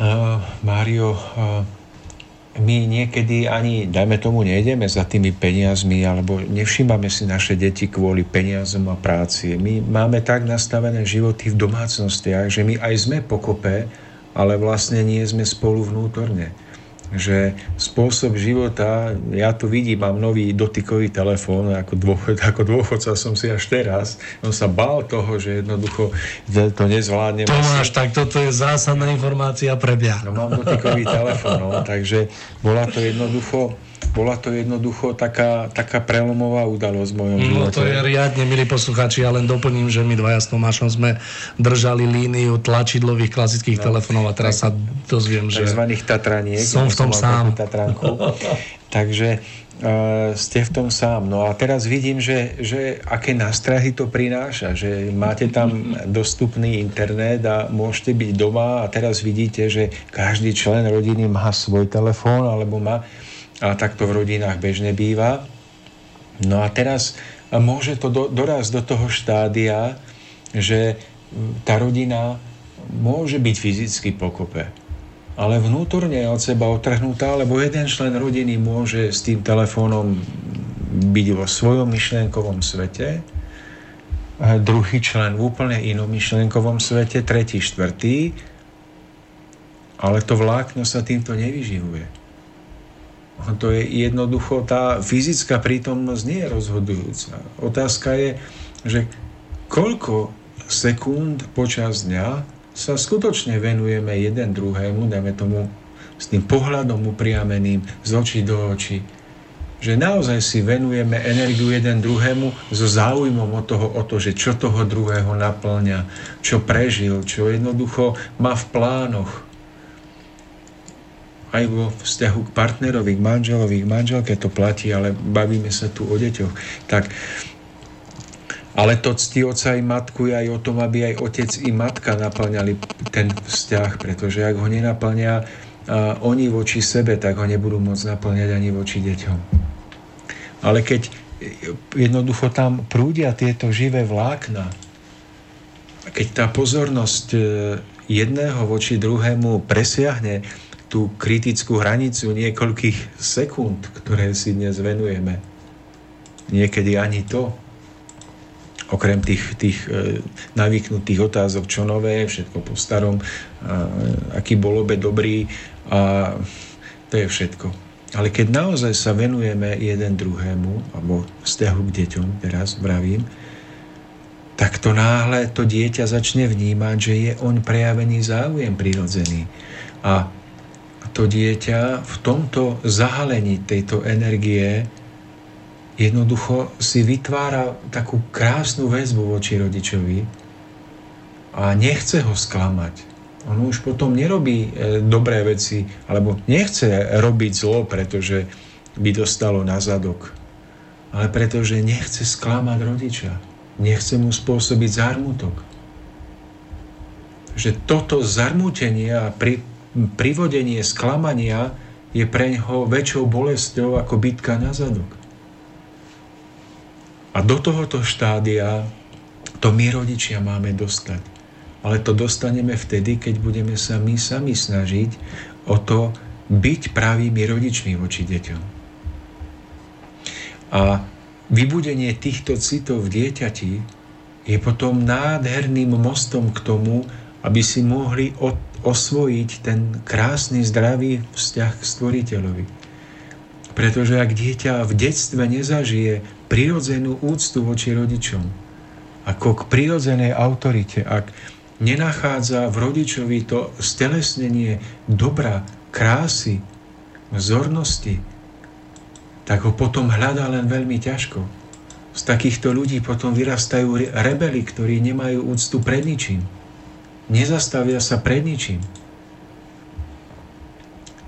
Uh, Mário, uh my niekedy ani, dajme tomu, nejdeme za tými peniazmi alebo nevšímame si naše deti kvôli peniazom a práci. My máme tak nastavené životy v domácnostiach, že my aj sme pokope, ale vlastne nie sme spolu vnútorne. Že spôsob života, ja to vidím, mám nový dotykový telefón, ako, dôchod, ako dôchodca som si až teraz, on sa bál toho, že jednoducho to nezvládne. Tomáš, tak toto je zásadná informácia pre mňa. No mám dotykový telefón, no, takže bola to jednoducho bola to jednoducho taká, taká prelomová udalosť v mojom no, živote. No to je riadne, milí posluchači, ja len doplním, že my dvaja s Tomášom sme držali líniu tlačidlových klasických no, telefónov a teraz tak, sa dozviem, že... Takzvaných Tatraniek. Som v tom sám. Takže uh, ste v tom sám. No a teraz vidím, že, že aké nástrahy to prináša, že máte tam dostupný internet a môžete byť doma a teraz vidíte, že každý člen rodiny má svoj telefón alebo má a tak to v rodinách bežne býva. No a teraz môže to do, dorazť do toho štádia, že tá rodina môže byť fyzicky pokope, ale vnútorne od seba otrhnutá, lebo jeden člen rodiny môže s tým telefónom byť vo svojom myšlienkovom svete, druhý člen v úplne inom myšlienkovom svete, tretí, štvrtý, ale to vlákno sa týmto nevyživuje. To je jednoducho, tá fyzická prítomnosť nie je rozhodujúca. Otázka je, že koľko sekúnd počas dňa sa skutočne venujeme jeden druhému, dajme tomu s tým pohľadom upriameným z očí do očí, že naozaj si venujeme energiu jeden druhému so záujmom o, toho, o to, že čo toho druhého naplňa, čo prežil, čo jednoducho má v plánoch, aj vo vzťahu k partnerovi, k manželovi, k manželke to platí, ale bavíme sa tu o deťoch. Tak, ale to ctí oca i matku je aj o tom, aby aj otec i matka naplňali ten vzťah, pretože ak ho nenaplňa oni voči sebe, tak ho nebudú môcť naplňať ani voči deťom. Ale keď jednoducho tam prúdia tieto živé vlákna, keď tá pozornosť e, jedného voči druhému presiahne tú kritickú hranicu niekoľkých sekúnd, ktoré si dnes venujeme. Niekedy ani to. Okrem tých, tých e, navyknutých otázok, čo nové, všetko po starom, a, aký bol obe dobrý a to je všetko. Ale keď naozaj sa venujeme jeden druhému, alebo vzťahu k deťom, teraz vravím, tak to náhle to dieťa začne vnímať, že je on prejavený záujem prirodzený. A to dieťa v tomto zahalení tejto energie jednoducho si vytvára takú krásnu väzbu voči rodičovi a nechce ho sklamať. On už potom nerobí e, dobré veci, alebo nechce robiť zlo, pretože by dostalo na zadok, ale pretože nechce sklamať rodiča. Nechce mu spôsobiť zármutok. Že toto zarmútenie a pri, privodenie sklamania je pre ňoho väčšou bolesťou ako bitka na zadok. A do tohoto štádia to my rodičia máme dostať. Ale to dostaneme vtedy, keď budeme sa my sami snažiť o to byť pravými rodičmi voči deťom. A vybudenie týchto citov v dieťati je potom nádherným mostom k tomu, aby si mohli od osvojiť ten krásny, zdravý vzťah k stvoriteľovi. Pretože ak dieťa v detstve nezažije prirodzenú úctu voči rodičom, ako k prirodzenej autorite, ak nenachádza v rodičovi to stelesnenie dobra, krásy, vzornosti, tak ho potom hľadá len veľmi ťažko. Z takýchto ľudí potom vyrastajú rebeli, ktorí nemajú úctu pred ničím nezastavia sa pred ničím.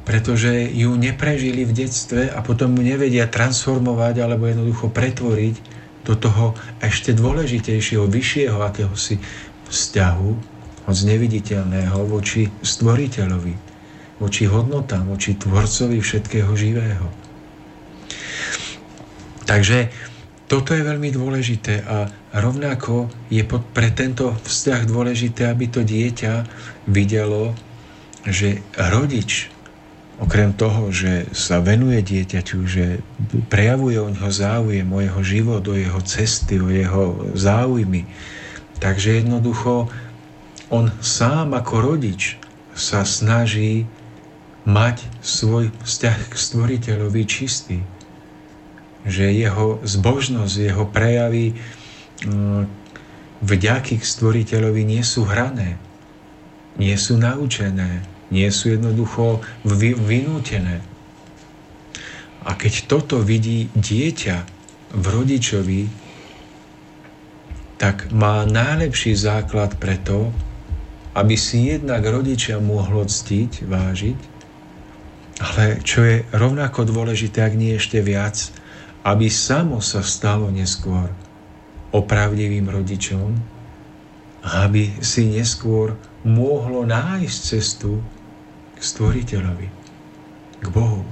Pretože ju neprežili v detstve a potom ju nevedia transformovať alebo jednoducho pretvoriť do toho ešte dôležitejšieho, vyššieho akéhosi vzťahu od neviditeľného voči stvoriteľovi, voči hodnotám, voči tvorcovi všetkého živého. Takže toto je veľmi dôležité a rovnako je pre tento vzťah dôležité, aby to dieťa videlo, že rodič, okrem toho, že sa venuje dieťaťu, že prejavuje o neho záujem, o jeho život, o jeho cesty, o jeho záujmy, takže jednoducho on sám ako rodič sa snaží mať svoj vzťah k stvoriteľovi čistý. Že jeho zbožnosť, jeho prejavy mm, vďaky k stvoriteľovi nie sú hrané, nie sú naučené, nie sú jednoducho vynútené. A keď toto vidí dieťa v rodičovi, tak má najlepší základ preto, aby si jednak rodičia mohlo ctiť, vážiť, ale čo je rovnako dôležité, ak nie ešte viac, aby samo sa stalo neskôr opravdivým rodičom, aby si neskôr mohlo nájsť cestu k stvoriteľovi, k Bohu.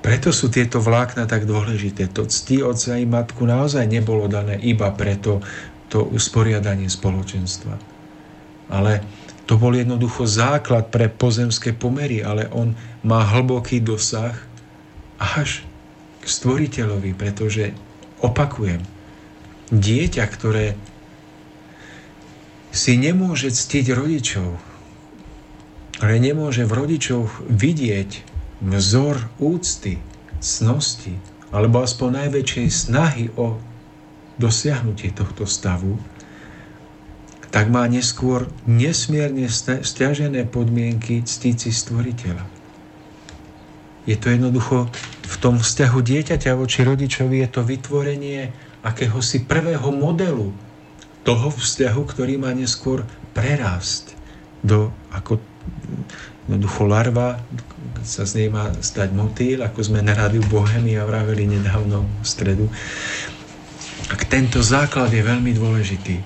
Preto sú tieto vlákna tak dôležité. To cti otca i matku naozaj nebolo dané iba preto to usporiadanie spoločenstva. Ale to bol jednoducho základ pre pozemské pomery, ale on má hlboký dosah až stvoriteľovi, pretože opakujem, dieťa, ktoré si nemôže ctiť rodičov, ale nemôže v rodičoch vidieť vzor úcty, cnosti, alebo aspoň najväčšej snahy o dosiahnutie tohto stavu, tak má neskôr nesmierne stiažené podmienky ctíci stvoriteľa. Je to jednoducho v tom vzťahu dieťaťa voči rodičovi je to vytvorenie akéhosi prvého modelu toho vzťahu, ktorý má neskôr prerast do ako jednoducho larva, sa z nej má stať motýl, ako sme na rádiu Bohemia vraveli nedávno v stredu. Tak tento základ je veľmi dôležitý.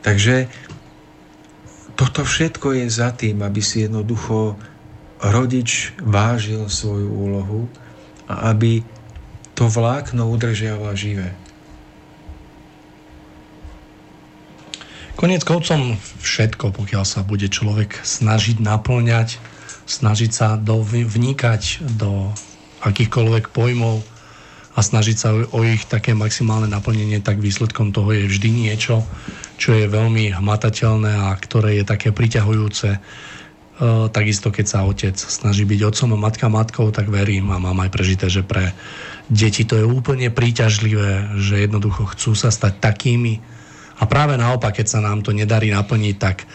Takže toto všetko je za tým, aby si jednoducho rodič vážil svoju úlohu a aby to vlákno udržiaval živé. Konec koncom všetko, pokiaľ sa bude človek snažiť naplňať, snažiť sa do, vnikať do akýchkoľvek pojmov a snažiť sa o ich také maximálne naplnenie, tak výsledkom toho je vždy niečo, čo je veľmi hmatateľné a ktoré je také priťahujúce. E, takisto keď sa otec snaží byť otcom a matka matkou, tak verím a mám aj prežité, že pre deti to je úplne príťažlivé, že jednoducho chcú sa stať takými, a práve naopak, keď sa nám to nedarí naplniť, tak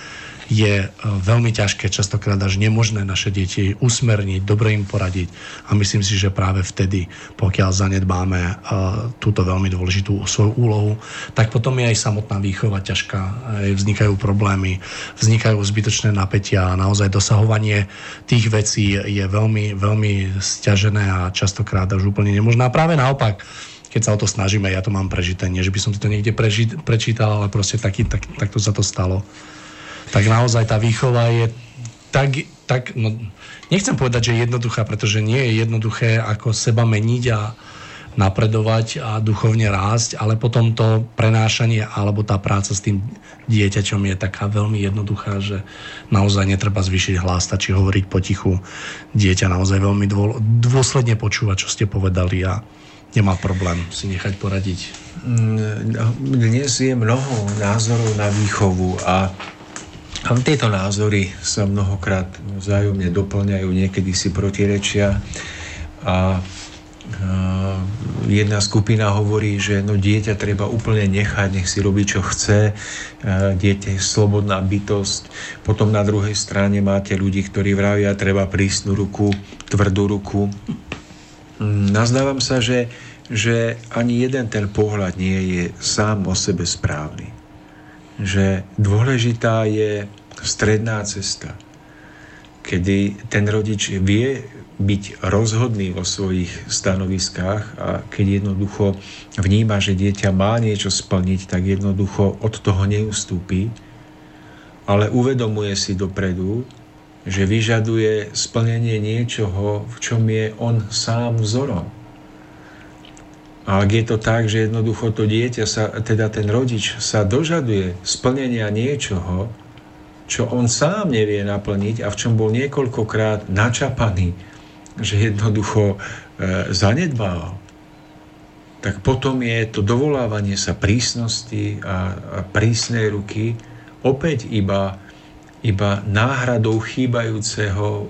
je e, veľmi ťažké, častokrát až nemožné naše deti usmerniť, dobre im poradiť. A myslím si, že práve vtedy, pokiaľ zanedbáme uh, túto veľmi dôležitú svoju úlohu, tak potom je aj samotná výchova ťažká, vznikajú problémy, vznikajú zbytočné napätia a naozaj dosahovanie tých vecí je veľmi, veľmi stiažené a častokrát až úplne nemožné. A práve naopak, keď sa o to snažíme, ja to mám prežité. Nie, že by som si to niekde preži- prečítal, ale proste taký, tak, takto sa to stalo. Tak naozaj tá výchova je tak, tak no, nechcem povedať, že je jednoduchá, pretože nie je jednoduché ako seba meniť a napredovať a duchovne rásť, ale potom to prenášanie alebo tá práca s tým dieťaťom je taká veľmi jednoduchá, že naozaj netreba zvyšiť hlas, stačí hovoriť potichu. Dieťa naozaj veľmi dôsledne počúva, čo ste povedali a nemá problém si nechať poradiť. Mm, dnes je mnoho názorov na výchovu a a tieto názory sa mnohokrát vzájomne doplňajú, niekedy si protirečia a jedna skupina hovorí, že no dieťa treba úplne nechať, nech si robí, čo chce, dieťa je slobodná bytosť. Potom na druhej strane máte ľudí, ktorí vravia, treba prísnu ruku, tvrdú ruku. Mm, nazdávam sa, že, že ani jeden ten pohľad nie je sám o sebe správny. Že dôležitá je stredná cesta, kedy ten rodič vie byť rozhodný vo svojich stanoviskách a keď jednoducho vníma, že dieťa má niečo splniť, tak jednoducho od toho neustúpi, ale uvedomuje si dopredu, že vyžaduje splnenie niečoho, v čom je on sám vzorom. A ak je to tak, že jednoducho to dieťa, sa, teda ten rodič sa dožaduje splnenia niečoho, čo on sám nevie naplniť a v čom bol niekoľkokrát načapaný, že jednoducho e, zanedbával, tak potom je to dovolávanie sa prísnosti a, a prísnej ruky opäť iba iba náhradou chýbajúceho e,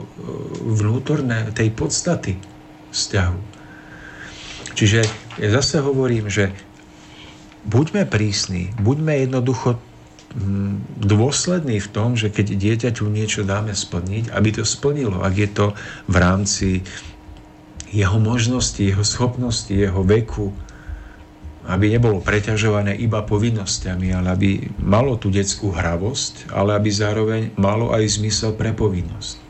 vnútorné tej podstaty vzťahu. Čiže ja zase hovorím, že buďme prísni, buďme jednoducho mm, dôslední v tom, že keď dieťaťu niečo dáme splniť, aby to splnilo, ak je to v rámci jeho možnosti, jeho schopnosti, jeho veku, aby nebolo preťažované iba povinnosťami, ale aby malo tú detskú hravosť, ale aby zároveň malo aj zmysel pre povinnosť.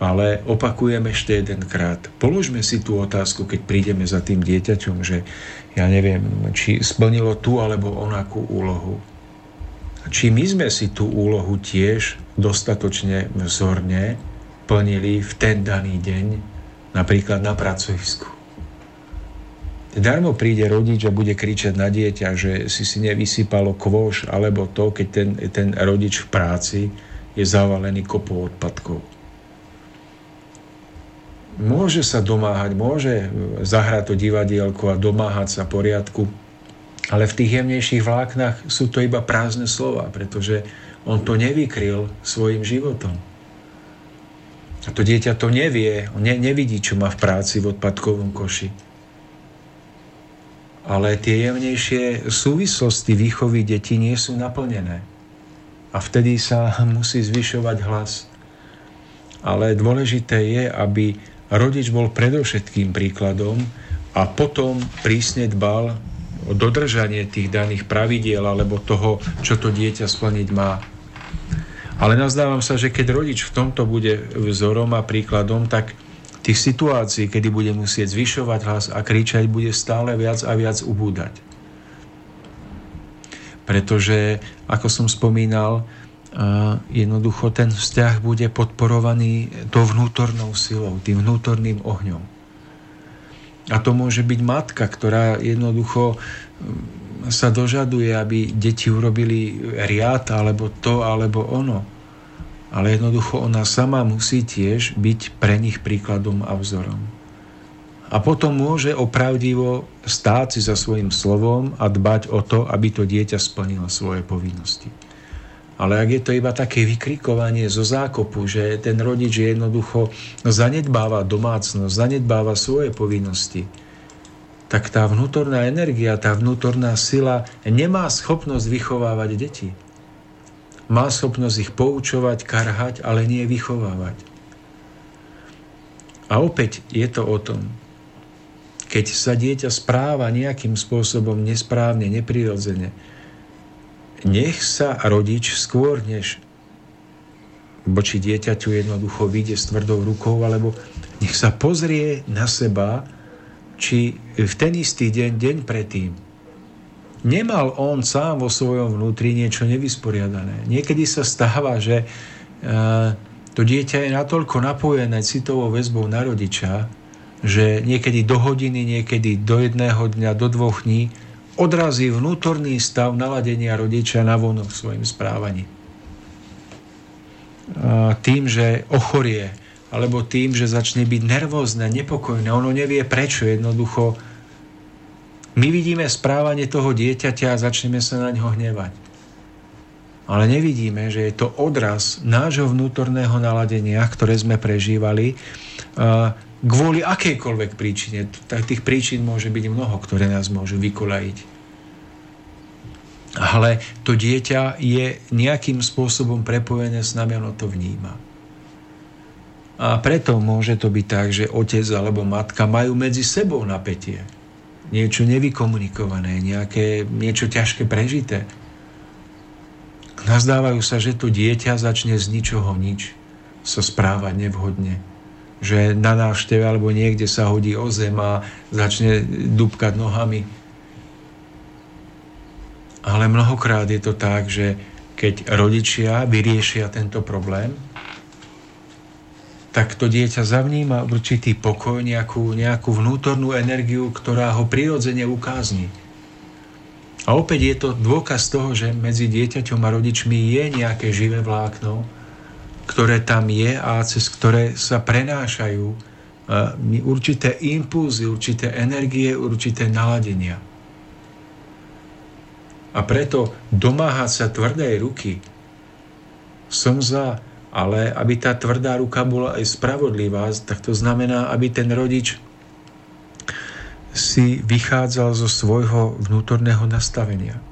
Ale opakujem ešte jedenkrát. Položme si tú otázku, keď prídeme za tým dieťaťom, že ja neviem, či splnilo tú alebo onakú úlohu. Či my sme si tú úlohu tiež dostatočne vzorne plnili v ten daný deň, napríklad na pracovisku. Darmo príde rodič a bude kričať na dieťa, že si si nevysypalo kvoš, alebo to, keď ten, ten rodič v práci je zavalený kopou odpadkov môže sa domáhať, môže zahrať to divadielko a domáhať sa poriadku, ale v tých jemnejších vláknach sú to iba prázdne slova, pretože on to nevykryl svojim životom. A to dieťa to nevie, on ne, nevidí, čo má v práci v odpadkovom koši. Ale tie jemnejšie súvislosti výchovy detí nie sú naplnené. A vtedy sa musí zvyšovať hlas. Ale dôležité je, aby rodič bol predovšetkým príkladom a potom prísne dbal o dodržanie tých daných pravidiel alebo toho, čo to dieťa splniť má. Ale nazdávam sa, že keď rodič v tomto bude vzorom a príkladom, tak tých situácií, kedy bude musieť zvyšovať hlas a kričať, bude stále viac a viac ubúdať. Pretože, ako som spomínal, jednoducho ten vzťah bude podporovaný tou vnútornou silou, tým vnútorným ohňom. A to môže byť matka, ktorá jednoducho mm, sa dožaduje, aby deti urobili riad, alebo to, alebo ono. Ale jednoducho ona sama musí tiež byť pre nich príkladom a vzorom. A potom môže opravdivo stáť si za svojim slovom a dbať o to, aby to dieťa splnilo svoje povinnosti. Ale ak je to iba také vykrikovanie zo zákopu, že ten rodič jednoducho zanedbáva domácnosť, zanedbáva svoje povinnosti, tak tá vnútorná energia, tá vnútorná sila nemá schopnosť vychovávať deti. Má schopnosť ich poučovať, karhať, ale nie vychovávať. A opäť je to o tom, keď sa dieťa správa nejakým spôsobom nesprávne, neprirodzene, nech sa rodič skôr, než voči dieťaťu jednoducho vyjde s tvrdou rukou, alebo nech sa pozrie na seba, či v ten istý deň, deň predtým, nemal on sám vo svojom vnútri niečo nevysporiadané. Niekedy sa stáva, že to dieťa je natoľko napojené citovou väzbou na rodiča, že niekedy do hodiny, niekedy do jedného dňa, do dvoch dní odrazí vnútorný stav naladenia rodiča na vonok svojim správaním. Tým, že ochorie, alebo tým, že začne byť nervózne, nepokojné, ono nevie prečo, jednoducho my vidíme správanie toho dieťaťa a začneme sa na ňo hnevať. Ale nevidíme, že je to odraz nášho vnútorného naladenia, ktoré sme prežívali kvôli akejkoľvek príčine. Tých príčin môže byť mnoho, ktoré nás môžu vykolajiť. Ale to dieťa je nejakým spôsobom prepojené s nami, ono to vníma. A preto môže to byť tak, že otec alebo matka majú medzi sebou napätie. Niečo nevykomunikované, nejaké, niečo ťažké prežité. Nazdávajú sa, že to dieťa začne z ničoho nič sa správať nevhodne že na návšteve alebo niekde sa hodí o zem a začne dubkať nohami. Ale mnohokrát je to tak, že keď rodičia vyriešia tento problém, tak to dieťa zavníma určitý pokoj, nejakú, nejakú vnútornú energiu, ktorá ho prirodzene ukázni. A opäť je to dôkaz toho, že medzi dieťaťom a rodičmi je nejaké živé vlákno, ktoré tam je a cez ktoré sa prenášajú určité impulzy, určité energie, určité naladenia. A preto domáhať sa tvrdej ruky som za, ale aby tá tvrdá ruka bola aj spravodlivá, tak to znamená, aby ten rodič si vychádzal zo svojho vnútorného nastavenia.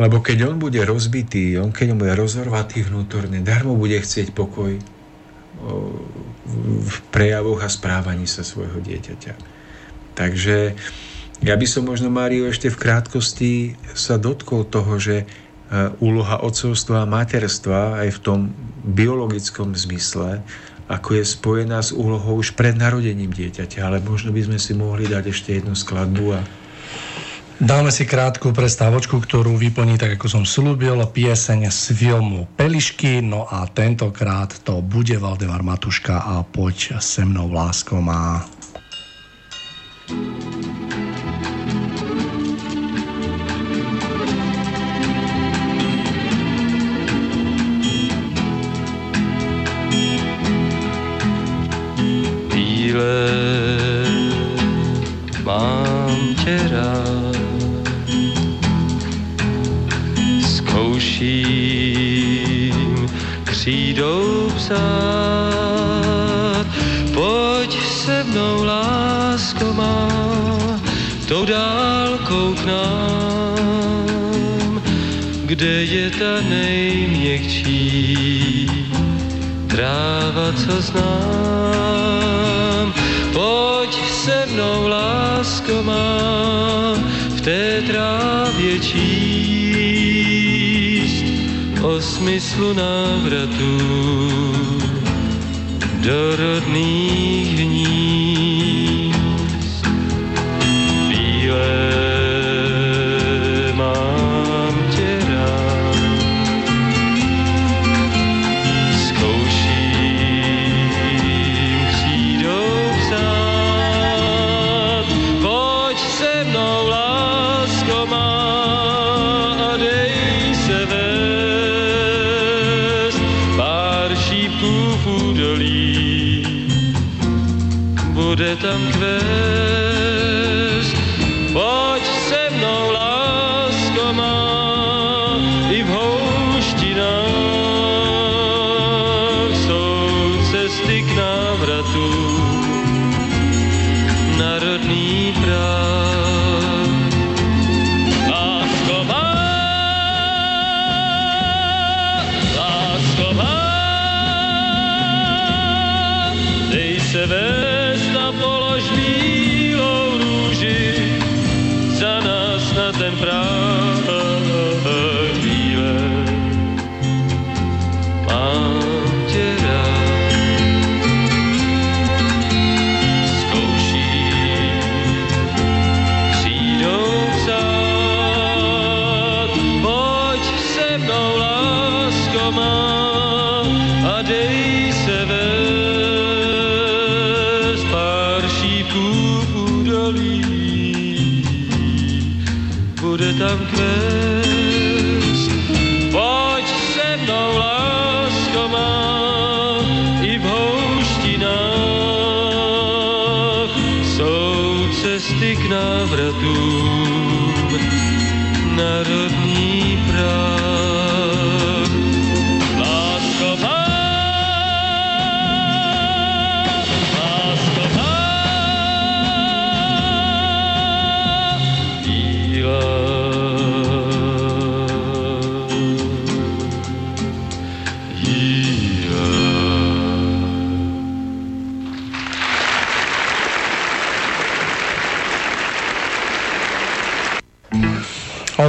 Lebo keď on bude rozbitý, on keď on bude rozorvatý vnútorne, darmo bude chcieť pokoj v prejavoch a správaní sa svojho dieťaťa. Takže ja by som možno, Mário, ešte v krátkosti sa dotkol toho, že e, úloha otcovstva a materstva aj v tom biologickom zmysle, ako je spojená s úlohou už pred narodením dieťaťa. Ale možno by sme si mohli dať ešte jednu skladbu a Dáme si krátku prestávočku, ktorú vyplní, tak ako som slúbil, pieseň z filmu Pelišky, no a tentokrát to bude Valdemar Matuška a poď se mnou láskou má. Bílé tou dálkou k nám, kde je ta nejměkčí tráva, co znám. Pojď se mnou, lásko má, v té trávě čí o smyslu návratu do rodných hnízd.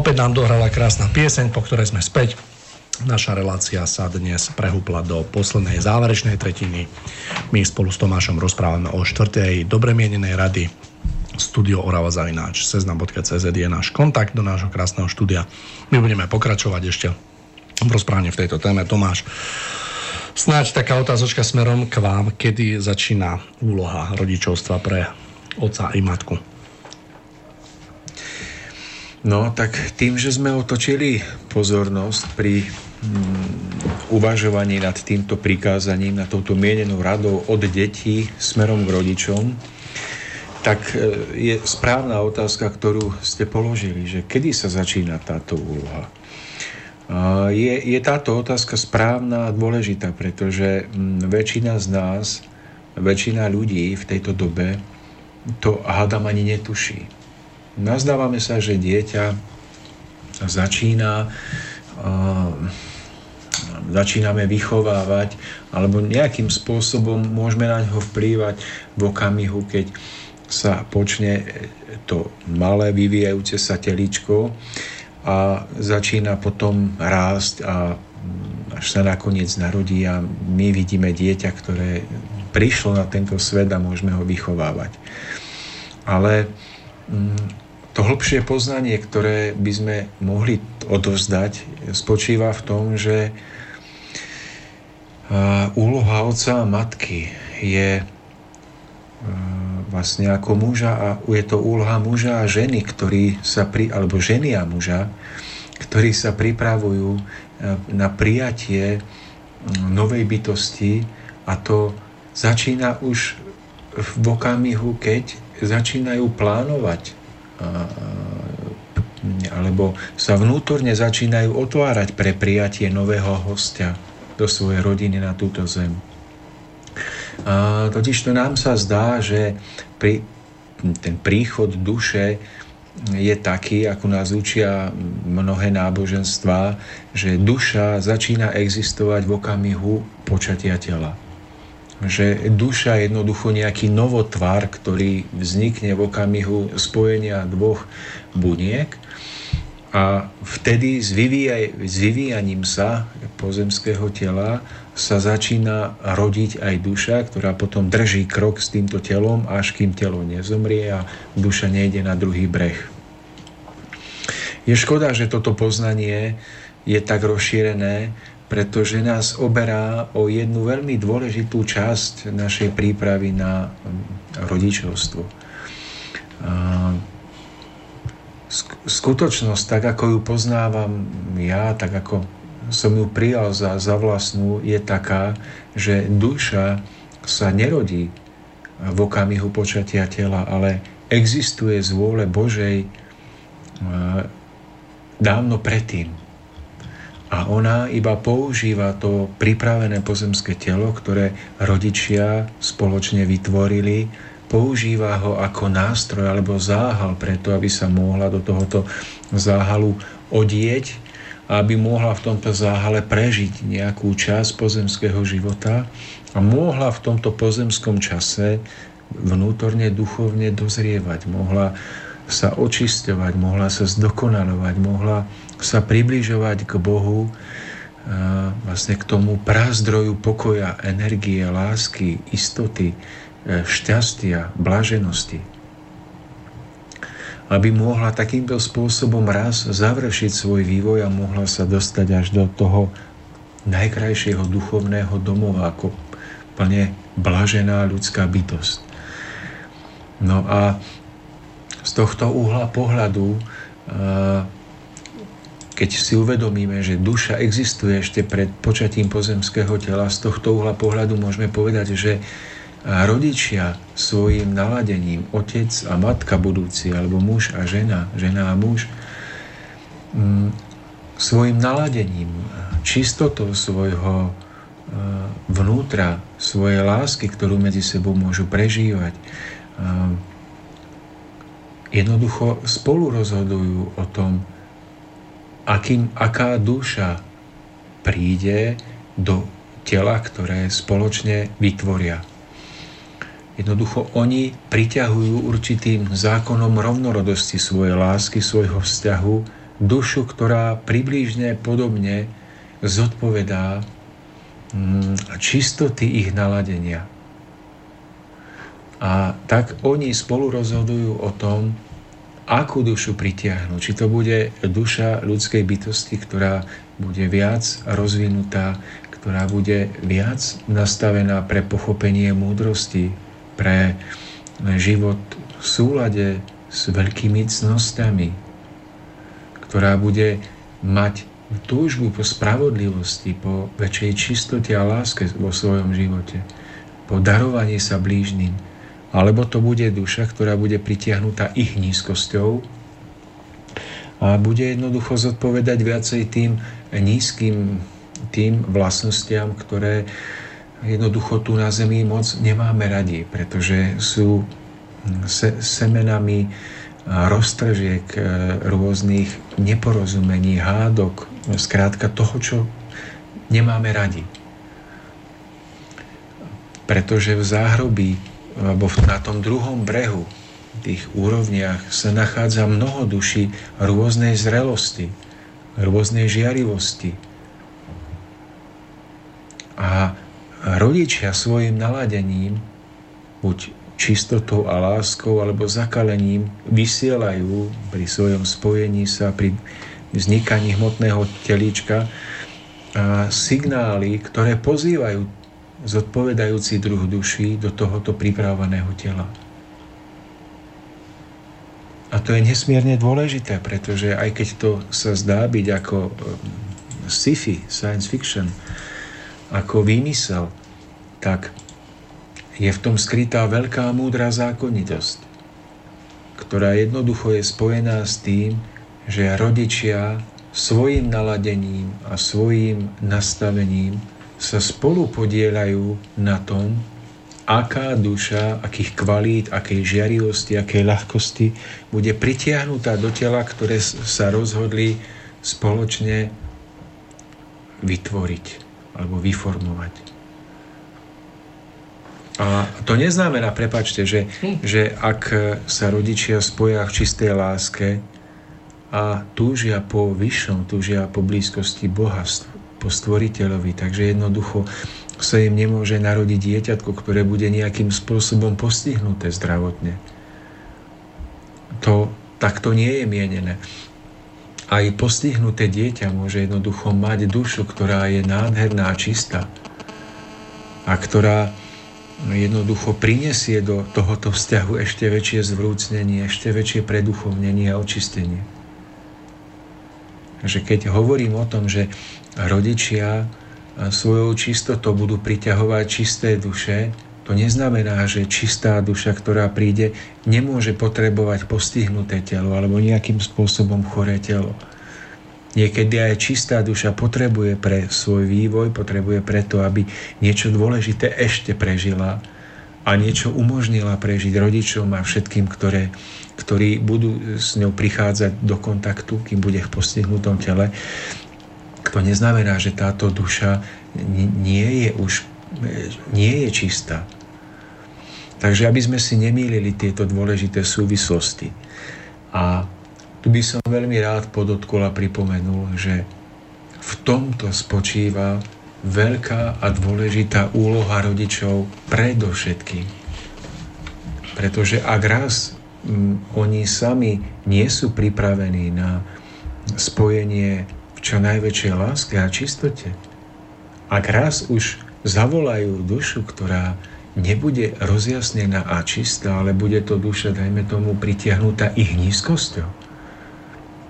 Opäť nám dohrala krásna pieseň, po ktorej sme späť. Naša relácia sa dnes prehúpla do poslednej záverečnej tretiny. My spolu s Tomášom rozprávame o štvrtej dobre mienenej rady. Studio Orava Zavináč, seznam.cz je náš kontakt do nášho krásneho štúdia. My budeme pokračovať ešte v rozprávaní v tejto téme. Tomáš, snáď taká otázočka smerom k vám, kedy začína úloha rodičovstva pre otca i matku. No, tak tým, že sme otočili pozornosť pri mm, uvažovaní nad týmto prikázaním, nad touto mienenou radou od detí smerom k rodičom, tak e, je správna otázka, ktorú ste položili, že kedy sa začína táto úloha. Je, je táto otázka správna a dôležitá, pretože mm, väčšina z nás, väčšina ľudí v tejto dobe to hádam ani netuší. Nazdávame sa, že dieťa začína začíname vychovávať alebo nejakým spôsobom môžeme na ňo vplývať v okamihu, keď sa počne to malé vyvíjajúce sa teličko a začína potom rásť a až sa nakoniec narodí a my vidíme dieťa, ktoré prišlo na tento svet a môžeme ho vychovávať. Ale mm, to hĺbšie poznanie, ktoré by sme mohli odovzdať, spočíva v tom, že úloha otca a matky je vlastne ako muža a je to úloha muža a ženy, ktorí sa pri, alebo ženy a muža, ktorí sa pripravujú na prijatie novej bytosti a to začína už v okamihu, keď začínajú plánovať alebo sa vnútorne začínajú otvárať pre prijatie nového hostia do svojej rodiny na túto zem. A totiž to nám sa zdá, že pri, ten príchod duše je taký, ako nás učia mnohé náboženstva, že duša začína existovať v okamihu počatia tela že duša je jednoducho nejaký novotvar, ktorý vznikne v okamihu spojenia dvoch buniek a vtedy s, vyvíjaj, s vyvíjaním sa pozemského tela sa začína rodiť aj duša, ktorá potom drží krok s týmto telom, až kým telo nezomrie a duša nejde na druhý breh. Je škoda, že toto poznanie je tak rozšírené, pretože nás oberá o jednu veľmi dôležitú časť našej prípravy na rodičovstvo. Skutočnosť, tak ako ju poznávam ja, tak ako som ju prijal za, za vlastnú, je taká, že duša sa nerodí v okamihu počatia tela, ale existuje z vôle Božej dávno predtým a ona iba používa to pripravené pozemské telo, ktoré rodičia spoločne vytvorili, používa ho ako nástroj alebo záhal preto, aby sa mohla do tohoto záhalu odieť aby mohla v tomto záhale prežiť nejakú časť pozemského života a mohla v tomto pozemskom čase vnútorne, duchovne dozrievať, mohla sa očisťovať, mohla sa zdokonalovať, mohla sa približovať k Bohu, vlastne k tomu prázdroju pokoja, energie, lásky, istoty, e, šťastia, blaženosti. Aby mohla takýmto spôsobom raz završiť svoj vývoj a mohla sa dostať až do toho najkrajšieho duchovného domova ako plne blažená ľudská bytosť. No a z tohto uhla pohľadu, keď si uvedomíme, že duša existuje ešte pred počatím pozemského tela, z tohto uhla pohľadu môžeme povedať, že rodičia svojim naladením, otec a matka budúci, alebo muž a žena, žena a muž, svojim naladením, čistotou svojho vnútra, svojej lásky, ktorú medzi sebou môžu prežívať, jednoducho spolu rozhodujú o tom, akým, aká duša príde do tela, ktoré spoločne vytvoria. Jednoducho oni priťahujú určitým zákonom rovnorodosti svojej lásky, svojho vzťahu, dušu, ktorá približne podobne zodpovedá mm, čistoty ich naladenia. A tak oni spolu rozhodujú o tom, akú dušu pritiahnu. Či to bude duša ľudskej bytosti, ktorá bude viac rozvinutá, ktorá bude viac nastavená pre pochopenie múdrosti, pre život v súlade s veľkými cnostami, ktorá bude mať túžbu po spravodlivosti, po väčšej čistote a láske vo svojom živote, po darovaní sa blížnym, alebo to bude duša, ktorá bude pritiahnutá ich nízkosťou a bude jednoducho zodpovedať viacej tým nízkym tým vlastnostiam, ktoré jednoducho tu na Zemi moc nemáme radi, pretože sú se, semenami roztržiek e, rôznych neporozumení, hádok, zkrátka toho, čo nemáme radi. Pretože v záhrobí, alebo na tom druhom brehu, tých úrovniach sa nachádza mnoho duší rôznej zrelosti, rôznej žiarivosti. A rodičia svojim naladením, buď čistotou a láskou alebo zakalením vysielajú pri svojom spojení sa, pri vznikaní hmotného telíčka signály, ktoré pozývajú zodpovedajúci druh duší do tohoto pripravovaného tela. A to je nesmierne dôležité, pretože aj keď to sa zdá byť ako um, sci-fi, science fiction, ako výmysel, tak je v tom skrytá veľká múdra zákonitosť, ktorá jednoducho je spojená s tým, že rodičia svojim naladením a svojim nastavením sa spolu podielajú na tom, aká duša, akých kvalít, akej žiarivosti, akej ľahkosti bude pritiahnutá do tela, ktoré sa rozhodli spoločne vytvoriť alebo vyformovať. A to neznamená, prepačte, že, že ak sa rodičia spoja v čistej láske a túžia po vyššom, túžia po blízkosti Boha, po stvoriteľovi, takže jednoducho sa im nemôže narodiť dieťatko, ktoré bude nejakým spôsobom postihnuté zdravotne. To takto nie je mienené. Aj postihnuté dieťa môže jednoducho mať dušu, ktorá je nádherná a čistá a ktorá jednoducho prinesie do tohoto vzťahu ešte väčšie zvrúcnenie, ešte väčšie preduchovnenie a očistenie. Takže keď hovorím o tom, že rodičia svojou čistotou budú priťahovať čisté duše, to neznamená, že čistá duša, ktorá príde, nemôže potrebovať postihnuté telo alebo nejakým spôsobom choré telo. Niekedy aj čistá duša potrebuje pre svoj vývoj, potrebuje preto, aby niečo dôležité ešte prežila a niečo umožnila prežiť rodičom a všetkým, ktoré, ktorí budú s ňou prichádzať do kontaktu, kým bude v postihnutom tele. To neznamená, že táto duša nie je už nie je čistá. Takže aby sme si nemýlili tieto dôležité súvislosti. A tu by som veľmi rád podotkol a pripomenul, že v tomto spočíva veľká a dôležitá úloha rodičov predovšetkým. Pretože ak raz m, oni sami nie sú pripravení na spojenie čo najväčšej láske a čistote, ak raz už zavolajú dušu, ktorá nebude rozjasnená a čistá, ale bude to duša, dajme tomu, pritiahnutá ich nízkosťou,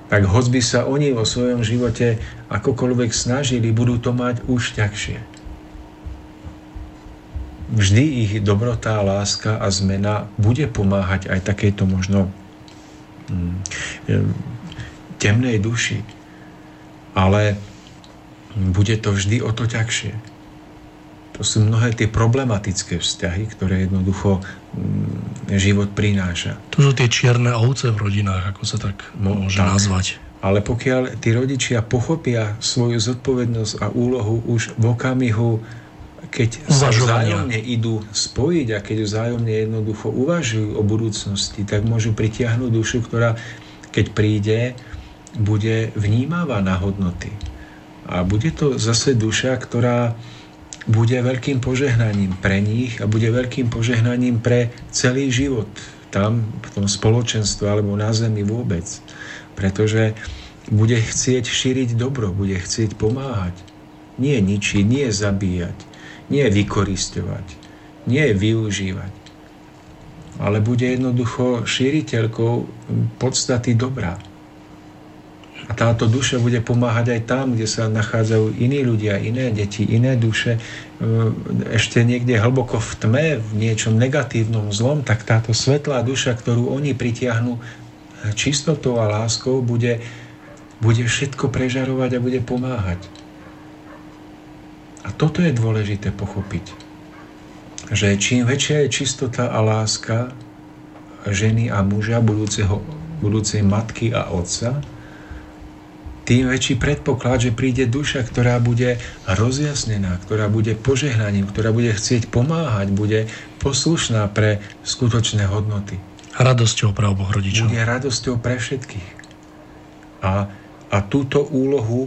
tak hoď by sa oni vo svojom živote akokoľvek snažili, budú to mať už ťažšie. Vždy ich dobrotá, láska a zmena bude pomáhať aj takéto možno hm, temnej duši. Ale bude to vždy o to ťažšie. To sú mnohé tie problematické vzťahy, ktoré jednoducho mm, život prináša. To sú tie čierne ovce v rodinách, ako sa tak no, môže tak. nazvať. Ale pokiaľ tí rodičia pochopia svoju zodpovednosť a úlohu už v okamihu, keď sa vzájomne idú spojiť a keď vzájomne jednoducho uvažujú o budúcnosti, tak môžu pritiahnuť dušu, ktorá keď príde, bude vnímavá na hodnoty. A bude to zase duša, ktorá bude veľkým požehnaním pre nich a bude veľkým požehnaním pre celý život tam, v tom spoločenstve alebo na zemi vôbec. Pretože bude chcieť šíriť dobro, bude chcieť pomáhať. Nie ničiť, nie zabíjať, nie vykoristovať, nie využívať. Ale bude jednoducho šíriteľkou podstaty dobra. A táto duša bude pomáhať aj tam, kde sa nachádzajú iní ľudia, iné deti, iné duše, e, ešte niekde hlboko v tme, v niečom negatívnom, zlom, tak táto svetlá duša, ktorú oni pritiahnu čistotou a láskou, bude bude všetko prežarovať a bude pomáhať. A toto je dôležité pochopiť. Že čím väčšia je čistota a láska ženy a muža, budúceho, budúcej matky a otca, tým väčší predpoklad, že príde duša, ktorá bude rozjasnená, ktorá bude požehnaním, ktorá bude chcieť pomáhať, bude poslušná pre skutočné hodnoty. Radosťou pre oboch rodičov. Bude radosťou pre všetkých. A, a túto úlohu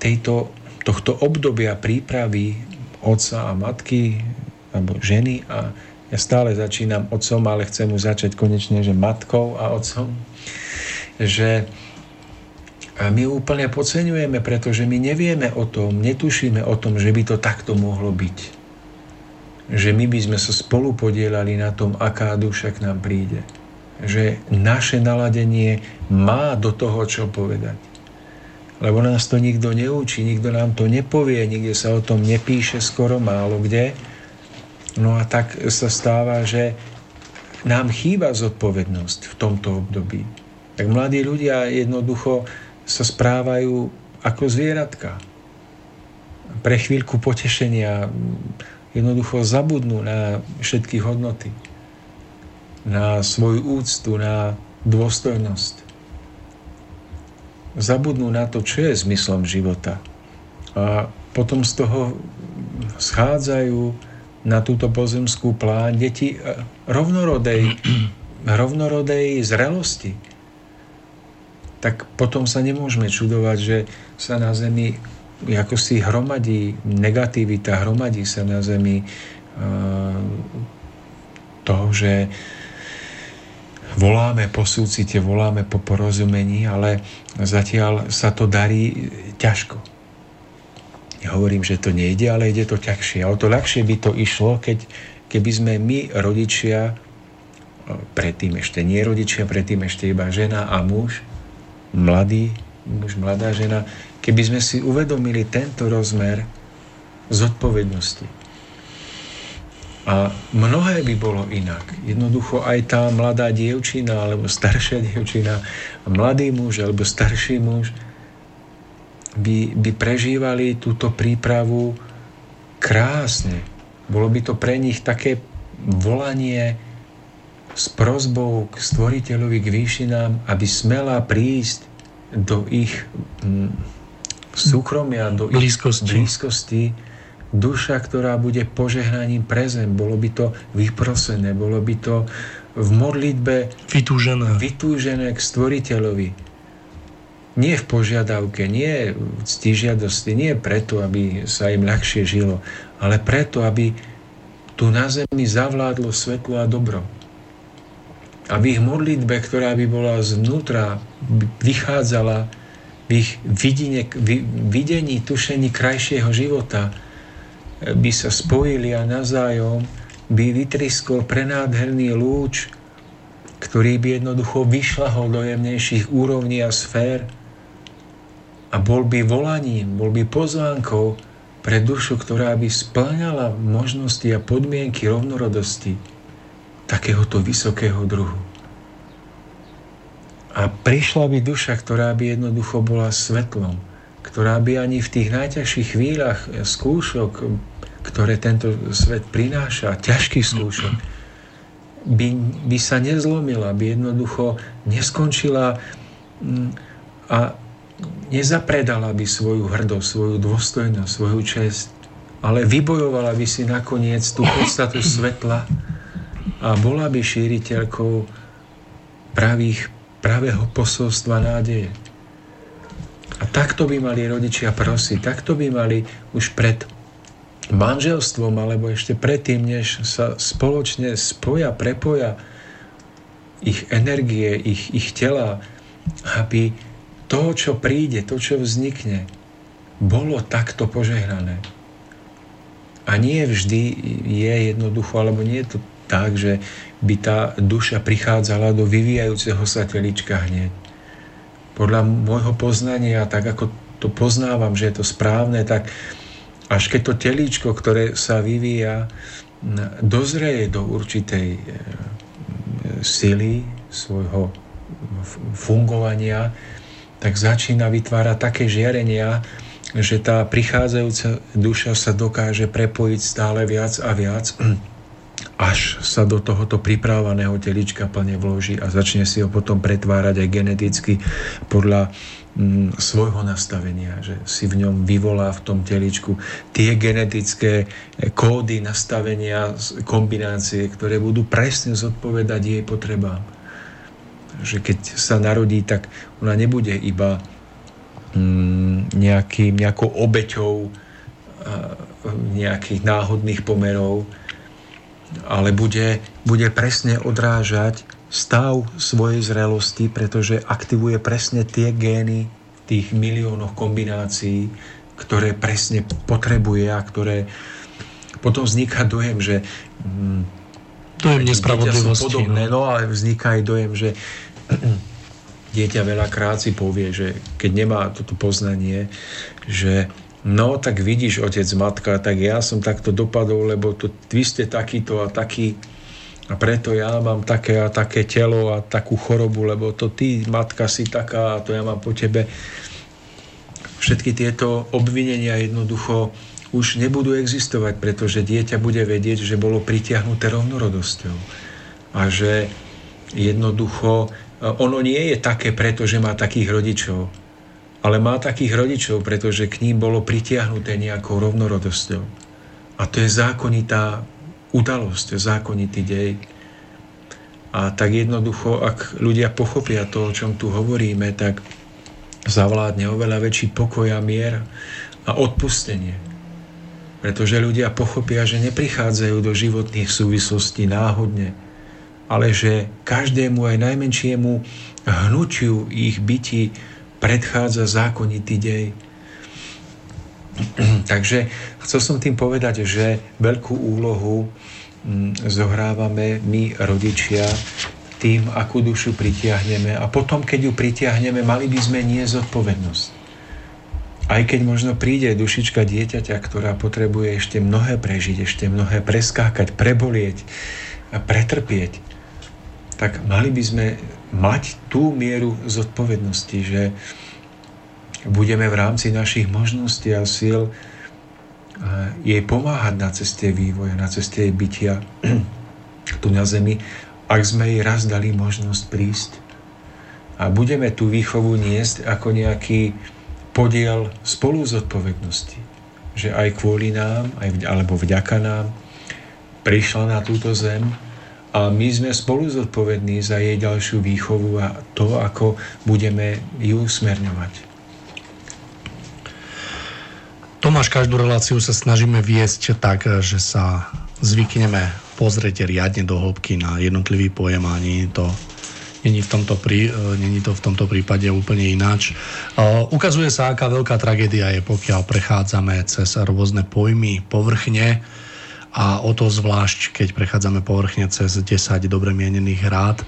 tejto, tohto obdobia prípravy otca a matky alebo ženy a ja stále začínam otcom, ale chcem už začať konečne, že matkou a otcom, že a my úplne podceňujeme, pretože my nevieme o tom, netušíme o tom, že by to takto mohlo byť. Že my by sme sa spolu podielali na tom, aká duša k nám príde. Že naše naladenie má do toho, čo povedať. Lebo nás to nikto neučí, nikto nám to nepovie, nikde sa o tom nepíše skoro málo kde. No a tak sa stáva, že nám chýba zodpovednosť v tomto období. Tak mladí ľudia jednoducho sa správajú ako zvieratka. Pre chvíľku potešenia jednoducho zabudnú na všetky hodnoty, na svoju úctu, na dôstojnosť. Zabudnú na to, čo je zmyslom života. A potom z toho schádzajú na túto pozemskú plán deti rovnorodej, rovnorodej zrelosti tak potom sa nemôžeme čudovať, že sa na Zemi ako si hromadí negativita, hromadí sa na Zemi uh, to, že voláme po súcite, voláme po porozumení, ale zatiaľ sa to darí ťažko. Ja hovorím, že to nejde, ale ide to ťažšie. O to ľahšie by to išlo, keď, keby sme my, rodičia, predtým ešte nie rodičia, predtým ešte iba žena a muž, mladý muž, mladá žena, keby sme si uvedomili tento rozmer zodpovednosti. A mnohé by bolo inak. Jednoducho aj tá mladá dievčina alebo staršia dievčina, mladý muž alebo starší muž by, by prežívali túto prípravu krásne. Bolo by to pre nich také volanie s prozbou k stvoriteľovi, k výšinám, aby smela prísť do ich mm, súkromia, do blízkosti. ich blízkosti, duša, ktorá bude požehnaním pre zem. Bolo by to vyprosené, bolo by to v modlitbe vytúžené, vytúžené k stvoriteľovi. Nie v požiadavke, nie v ctižiadosti, nie preto, aby sa im ľahšie žilo, ale preto, aby tu na zemi zavládlo svetlo a dobro a v ich modlitbe, ktorá by bola zvnútra, vychádzala v ich vidine, videní, tušení krajšieho života, by sa spojili a nazájom by vytriskol prenádherný lúč, ktorý by jednoducho vyšlahol do jemnejších úrovní a sfér a bol by volaním, bol by pozvánkou pre dušu, ktorá by splňala možnosti a podmienky rovnorodosti takéhoto vysokého druhu. A prišla by duša, ktorá by jednoducho bola svetlom, ktorá by ani v tých najťažších chvíľach skúšok, ktoré tento svet prináša, ťažkých skúšok, by, by sa nezlomila, by jednoducho neskončila mm, a nezapredala by svoju hrdosť, svoju dôstojnosť, svoju čest, ale vybojovala by si nakoniec tú podstatu svetla, a bola by šíriteľkou pravých, pravého posolstva nádeje. A takto by mali rodičia prosiť, takto by mali už pred manželstvom, alebo ešte predtým, než sa spoločne spoja, prepoja ich energie, ich, ich tela, aby to, čo príde, to, čo vznikne, bolo takto požehnané. A nie vždy je jednoducho, alebo nie je to tak, že by tá duša prichádzala do vyvíjajúceho sa telička hneď. Podľa môjho poznania, tak ako to poznávam, že je to správne, tak až keď to telíčko, ktoré sa vyvíja, dozreje do určitej e, sily svojho fungovania, tak začína vytvárať také žiarenia, že tá prichádzajúca duša sa dokáže prepojiť stále viac a viac, až sa do tohoto pripravovaného telička plne vloží a začne si ho potom pretvárať aj geneticky podľa mm, svojho nastavenia, že si v ňom vyvolá v tom teličku tie genetické kódy nastavenia, kombinácie, ktoré budú presne zodpovedať jej potrebám. Že keď sa narodí, tak ona nebude iba mm, nejaký, nejakou obeťou nejakých náhodných pomerov, ale bude, bude presne odrážať stav svojej zrelosti, pretože aktivuje presne tie gény v tých miliónoch kombinácií, ktoré presne potrebuje a ktoré potom vzniká dojem, že mm, dojem nespravodlivosti. Podobné, no. no ale vzniká aj dojem, že dieťa veľakrát si povie, že keď nemá toto poznanie, že no tak vidíš, otec, matka, tak ja som takto dopadol, lebo to, vy ste takýto a taký a preto ja mám také a také telo a takú chorobu, lebo to ty, matka, si taká a to ja mám po tebe. Všetky tieto obvinenia jednoducho už nebudú existovať, pretože dieťa bude vedieť, že bolo pritiahnuté rovnorodosťou. A že jednoducho ono nie je také, pretože má takých rodičov ale má takých rodičov, pretože k ním bolo pritiahnuté nejakou rovnorodosťou. A to je zákonitá udalosť, zákonitý dej. A tak jednoducho, ak ľudia pochopia to, o čom tu hovoríme, tak zavládne oveľa väčší pokoj a mier a odpustenie. Pretože ľudia pochopia, že neprichádzajú do životných súvislostí náhodne, ale že každému aj najmenšiemu hnutiu ich byti predchádza zákonitý dej. Takže chcel som tým povedať, že veľkú úlohu mm, zohrávame my, rodičia, tým, akú dušu pritiahneme a potom, keď ju pritiahneme, mali by sme nie zodpovednosť. Aj keď možno príde dušička dieťaťa, ktorá potrebuje ešte mnohé prežiť, ešte mnohé preskákať, prebolieť a pretrpieť, tak mali by sme mať tú mieru zodpovednosti, že budeme v rámci našich možností a síl eh, jej pomáhať na ceste vývoja, na ceste jej bytia tu na zemi, ak sme jej raz dali možnosť prísť. A budeme tú výchovu niesť ako nejaký podiel spolu zodpovednosti. Že aj kvôli nám, aj, alebo vďaka nám, prišla na túto zem a my sme spolu zodpovední za jej ďalšiu výchovu a to, ako budeme ju smerňovať. Tomáš, každú reláciu sa snažíme viesť tak, že sa zvykneme pozrieť riadne do hĺbky na jednotlivý pojem a nie to Není, v tomto prí, není to v tomto prípade úplne ináč. Uh, ukazuje sa, aká veľká tragédia je, pokiaľ prechádzame cez rôzne pojmy povrchne, a o to zvlášť, keď prechádzame povrchne cez 10 dobre mienených rád.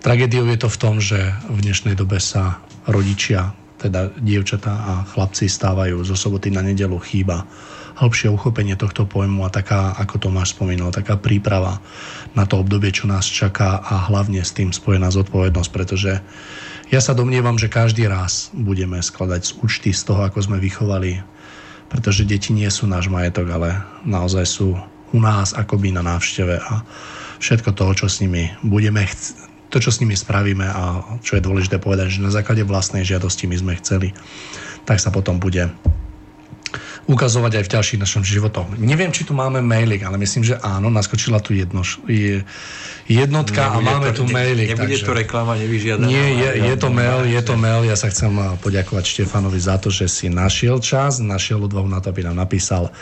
Tragédiou je to v tom, že v dnešnej dobe sa rodičia, teda dievčatá a chlapci stávajú zo soboty na nedelu chýba hĺbšie uchopenie tohto pojmu a taká, ako Tomáš spomínal, taká príprava na to obdobie, čo nás čaká a hlavne s tým spojená zodpovednosť, pretože ja sa domnievam, že každý raz budeme skladať z účty z toho, ako sme vychovali pretože deti nie sú náš majetok, ale naozaj sú u nás akoby na návšteve a všetko toho, čo s nimi budeme chc- to, čo s nimi spravíme a čo je dôležité povedať, že na základe vlastnej žiadosti my sme chceli, tak sa potom bude ukazovať aj v ďalších našom životoch. Neviem, či tu máme mailing, ale myslím, že áno, naskočila tu jedno, je, jednotka nebude a máme to, tu mailing. Nebude takže, to reklama nevyžiadaná. Nie, je, je to mail, je to mail. Ja sa chcem poďakovať Štefanovi za to, že si našiel čas, našiel odvahu na to, aby nám napísal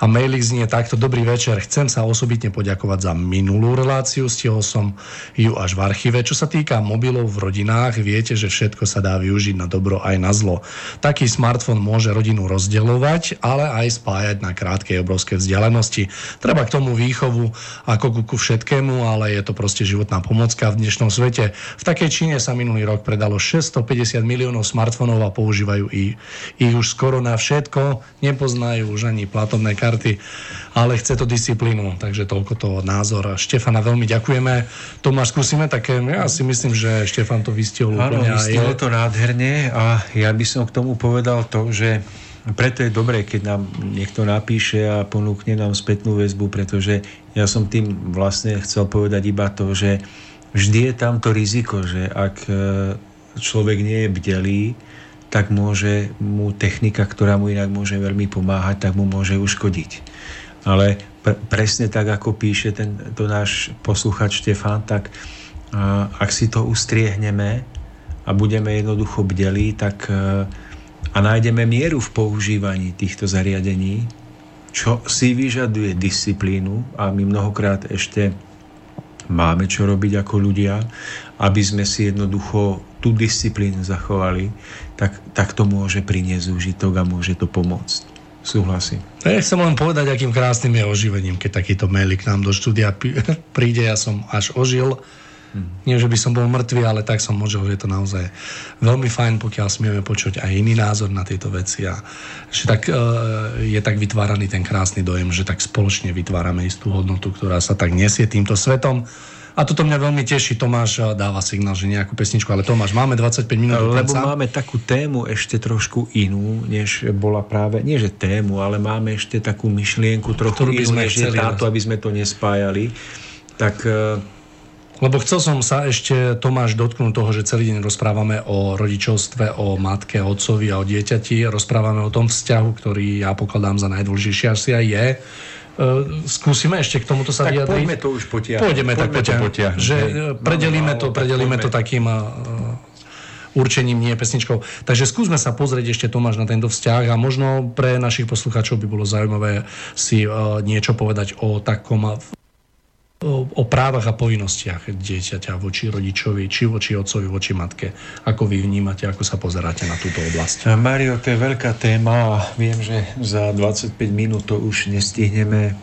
a mailik znie takto. Dobrý večer, chcem sa osobitne poďakovať za minulú reláciu, stihol som ju až v archíve. Čo sa týka mobilov v rodinách, viete, že všetko sa dá využiť na dobro aj na zlo. Taký smartfón môže rodinu rozdeľovať ale aj spájať na krátkej obrovské vzdialenosti. Treba k tomu výchovu ako ku všetkému, ale je to proste životná pomocka v dnešnom svete. V takej Číne sa minulý rok predalo 650 miliónov smartfónov a používajú ich, ich už skoro na všetko. Nepoznajú už ani platobné karty, ale chce to disciplínu. Takže toľko to názor. Štefana, veľmi ďakujeme. Tomáš, skúsime také, ja si myslím, že Štefan to vystihol Áno, vystihol to nádherne a ja by som k tomu povedal to, že preto je dobré, keď nám niekto napíše a ponúkne nám spätnú väzbu, pretože ja som tým vlastne chcel povedať iba to, že vždy je tam to riziko, že ak e, človek nie je bdelý, tak môže mu technika, ktorá mu inak môže veľmi pomáhať, tak mu môže uškodiť. Ale pr- presne tak, ako píše ten, to náš posluchač Štefán, tak a, ak si to ustriehneme a budeme jednoducho bdelí, tak uh, a nájdeme mieru v používaní týchto zariadení, čo si vyžaduje disciplínu a my mnohokrát ešte máme čo robiť ako ľudia, aby sme si jednoducho tú disciplínu zachovali, tak, tak to môže priniesť užitok a môže to pomôcť. Súhlasím. Ja chcem len povedať, akým krásnym je oživením, keď takýto mail k nám do štúdia príde. Ja som až ožil Hmm. Nie, že by som bol mŕtvý, ale tak som možil, že je to naozaj veľmi fajn, pokiaľ smieme počuť aj iný názor na tieto veci a že tak e, je tak vytváraný ten krásny dojem, že tak spoločne vytvárame istú hodnotu, ktorá sa tak nesie týmto svetom. A toto mňa veľmi teší. Tomáš e, dáva signál, že nejakú pesničku, ale Tomáš, máme 25 minút. Lebo máme takú tému ešte trošku inú, než bola práve, nie že tému, ale máme ešte takú myšlienku trochu inú, než je táto, aby sme to nespájali. Tak e, lebo chcel som sa ešte, Tomáš, dotknúť toho, že celý deň rozprávame o rodičovstve, o matke, otcovi a o dieťati. Rozprávame o tom vzťahu, ktorý ja pokladám za najdôležitejší asi aj je. Uh, skúsime ešte k tomuto sa tak vyjadriť. poďme to už potiahnuť. Pôjdeme tak potiahnuť. Že predelíme to, predelíme to takým uh, určením, nie pesničkou. Takže skúsme sa pozrieť ešte Tomáš na tento vzťah a možno pre našich poslucháčov by bolo zaujímavé si niečo povedať o takom o, o právach a povinnostiach dieťaťa voči rodičovi, či voči otcovi, voči matke. Ako vy vnímate, ako sa pozeráte na túto oblasť? Mario, to je veľká téma a viem, že za 25 minút to už nestihneme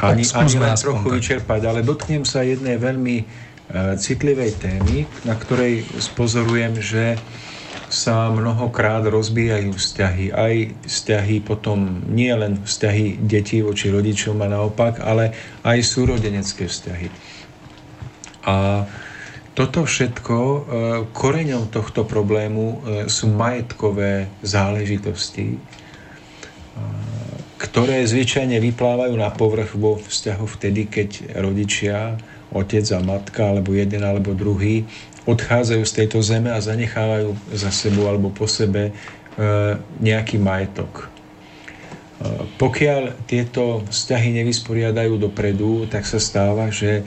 ani, ani len trochu tak. vyčerpať, ale dotknem sa jednej veľmi uh, citlivej témy, na ktorej spozorujem, že sa mnohokrát rozbijajú vzťahy. Aj vzťahy potom, nie len vzťahy detí voči rodičom a naopak, ale aj súrodenecké vzťahy. A toto všetko, e, koreňom tohto problému e, sú majetkové záležitosti, e, ktoré zvyčajne vyplávajú na povrch vo vzťahu vtedy, keď rodičia, otec a matka, alebo jeden alebo druhý, odchádzajú z tejto zeme a zanechávajú za sebou alebo po sebe e, nejaký majetok. E, pokiaľ tieto vzťahy nevysporiadajú dopredu, tak sa stáva, že e,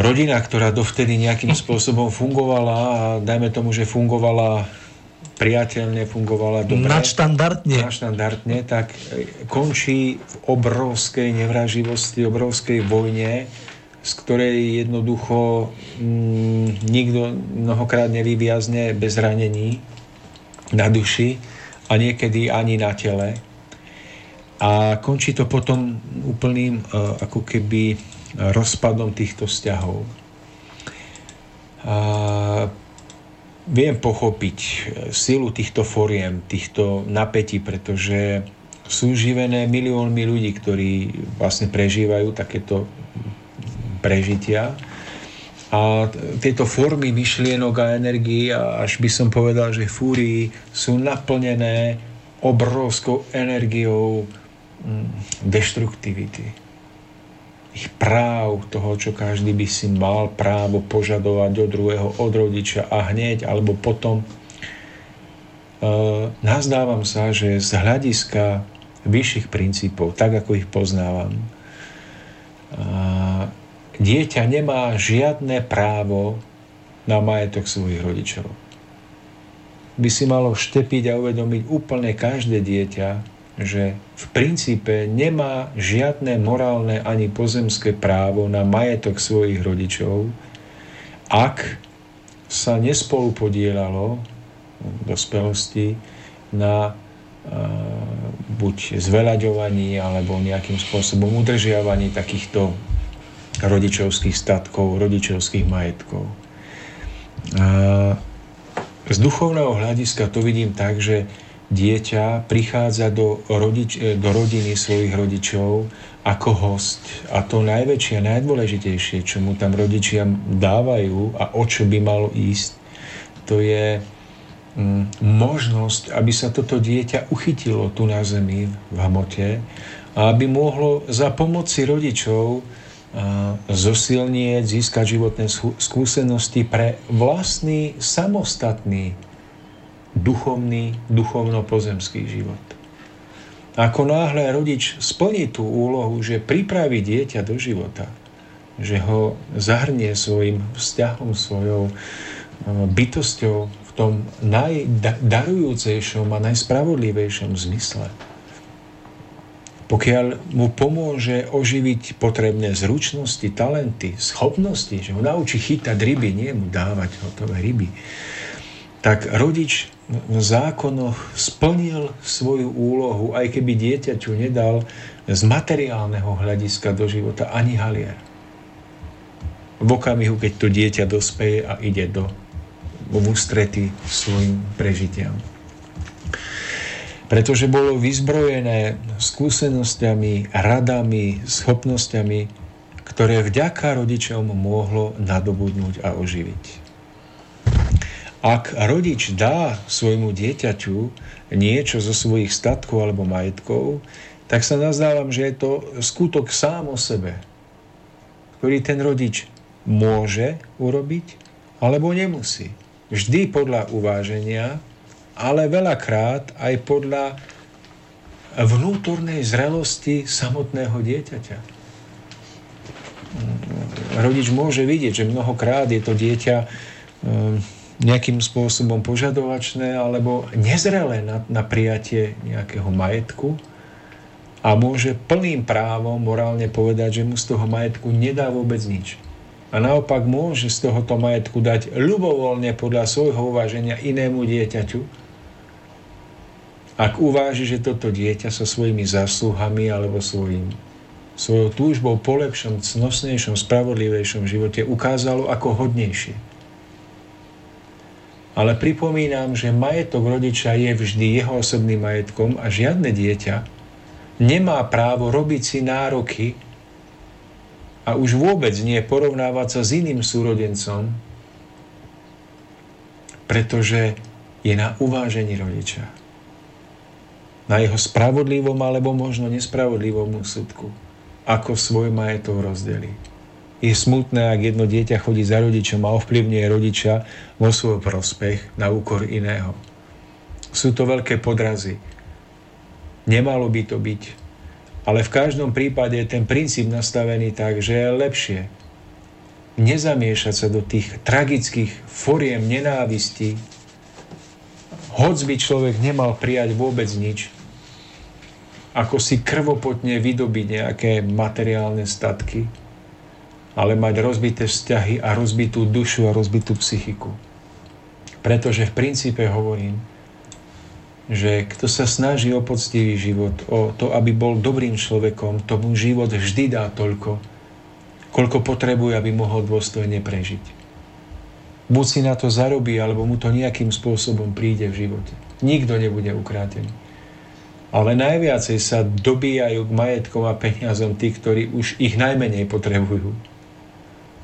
rodina, ktorá dovtedy nejakým spôsobom fungovala a dajme tomu, že fungovala priateľne, fungovala dobre. Nadštandardne. Nadštandardne, tak končí v obrovskej nevraživosti, obrovskej vojne, z ktorej jednoducho mm, nikto mnohokrát nevyviazne bez ranení na duši a niekedy ani na tele. A končí to potom úplným uh, ako keby rozpadom týchto vzťahov. A viem pochopiť e, silu týchto foriem, týchto napätí, pretože sú živené miliónmi ľudí, ktorí vlastne prežívajú takéto prežitia. A tieto formy myšlienok a energii, až by som povedal, že fúrii, sú naplnené obrovskou energiou mm, destruktivity. Ich práv, toho, čo každý by si mal právo požadovať od druhého, od rodiča a hneď alebo potom. E, nazdávam sa, že z hľadiska vyšších princípov, tak ako ich poznávam, dieťa nemá žiadne právo na majetok svojich rodičov. By si malo štepiť a uvedomiť úplne každé dieťa, že v princípe nemá žiadne morálne ani pozemské právo na majetok svojich rodičov, ak sa nespolu podielalo v dospelosti na buď zveľaďovaní alebo nejakým spôsobom udržiavaní takýchto rodičovských statkov, rodičovských majetkov. Z duchovného hľadiska to vidím tak, že dieťa prichádza do, rodič, do rodiny svojich rodičov ako host. A to najväčšie a najdôležitejšie, čo mu tam rodičia dávajú a o čo by malo ísť, to je mm, možnosť, aby sa toto dieťa uchytilo tu na zemi v hmote a aby mohlo za pomoci rodičov zosilnieť, získať životné skúsenosti pre vlastný samostatný duchovný, duchovno-pozemský život. Ako náhle rodič splní tú úlohu, že pripraví dieťa do života, že ho zahrnie svojim vzťahom, svojou e, bytosťou v tom najdarujúcejšom a najspravodlivejšom zmysle, pokiaľ mu pomôže oživiť potrebné zručnosti, talenty, schopnosti, že ho naučí chytať ryby, nie mu dávať hotové ryby, tak rodič v zákonoch splnil svoju úlohu, aj keby dieťaťu nedal z materiálneho hľadiska do života ani halier. V okamihu, keď to dieťa dospeje a ide do v ústrety svojim prežitiam. Pretože bolo vyzbrojené skúsenosťami, radami, schopnosťami, ktoré vďaka rodičom mohlo nadobudnúť a oživiť. Ak rodič dá svojmu dieťaťu niečo zo svojich statkov alebo majetkov, tak sa nazdávam, že je to skutok sám o sebe, ktorý ten rodič môže urobiť alebo nemusí. Vždy podľa uváženia, ale veľakrát aj podľa vnútornej zrelosti samotného dieťaťa. Rodič môže vidieť, že mnohokrát je to dieťa um, nejakým spôsobom požadovačné alebo nezrelé na, na prijatie nejakého majetku a môže plným právom morálne povedať, že mu z toho majetku nedá vôbec nič. A naopak môže z tohoto majetku dať ľubovoľne podľa svojho uváženia inému dieťaťu, ak uváži, že toto dieťa so svojimi zásluhami alebo svojim, svojou túžbou po lepšom, cnostnejšom, spravodlivejšom živote ukázalo ako hodnejšie ale pripomínam, že majetok rodiča je vždy jeho osobným majetkom a žiadne dieťa nemá právo robiť si nároky a už vôbec nie porovnávať sa s iným súrodencom, pretože je na uvážení rodiča. Na jeho spravodlivom alebo možno nespravodlivom úsudku, ako svoj majetok rozdelí. Je smutné, ak jedno dieťa chodí za rodičom a ovplyvňuje rodiča vo svoj prospech na úkor iného. Sú to veľké podrazy. Nemalo by to byť. Ale v každom prípade je ten princíp nastavený tak, že je lepšie nezamiešať sa do tých tragických foriem nenávisti, hoď by človek nemal prijať vôbec nič, ako si krvopotne vydobiť nejaké materiálne statky, ale mať rozbité vzťahy a rozbitú dušu a rozbitú psychiku. Pretože v princípe hovorím, že kto sa snaží o poctivý život, o to, aby bol dobrým človekom, tomu život vždy dá toľko, koľko potrebuje, aby mohol dôstojne prežiť. Buď si na to zarobí, alebo mu to nejakým spôsobom príde v živote. Nikto nebude ukrátený. Ale najviacej sa dobíjajú k majetkom a peniazom tí, ktorí už ich najmenej potrebujú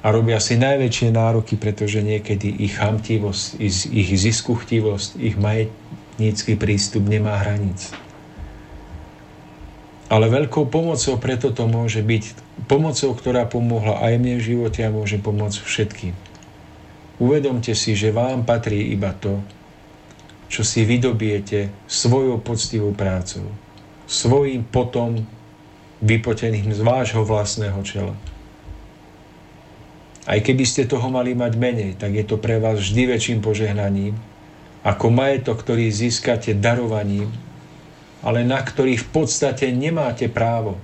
a robia si najväčšie nároky, pretože niekedy ich chamtivosť, ich ziskuchtivosť, ich majetnícky prístup nemá hranic. Ale veľkou pomocou preto to môže byť pomocou, ktorá pomohla aj mne v živote a môže pomôcť všetkým. Uvedomte si, že vám patrí iba to, čo si vydobijete svojou poctivou prácou, svojim potom vypoteným z vášho vlastného čela. Aj keby ste toho mali mať menej, tak je to pre vás vždy väčším požehnaním, ako majetok, ktorý získate darovaním, ale na ktorý v podstate nemáte právo.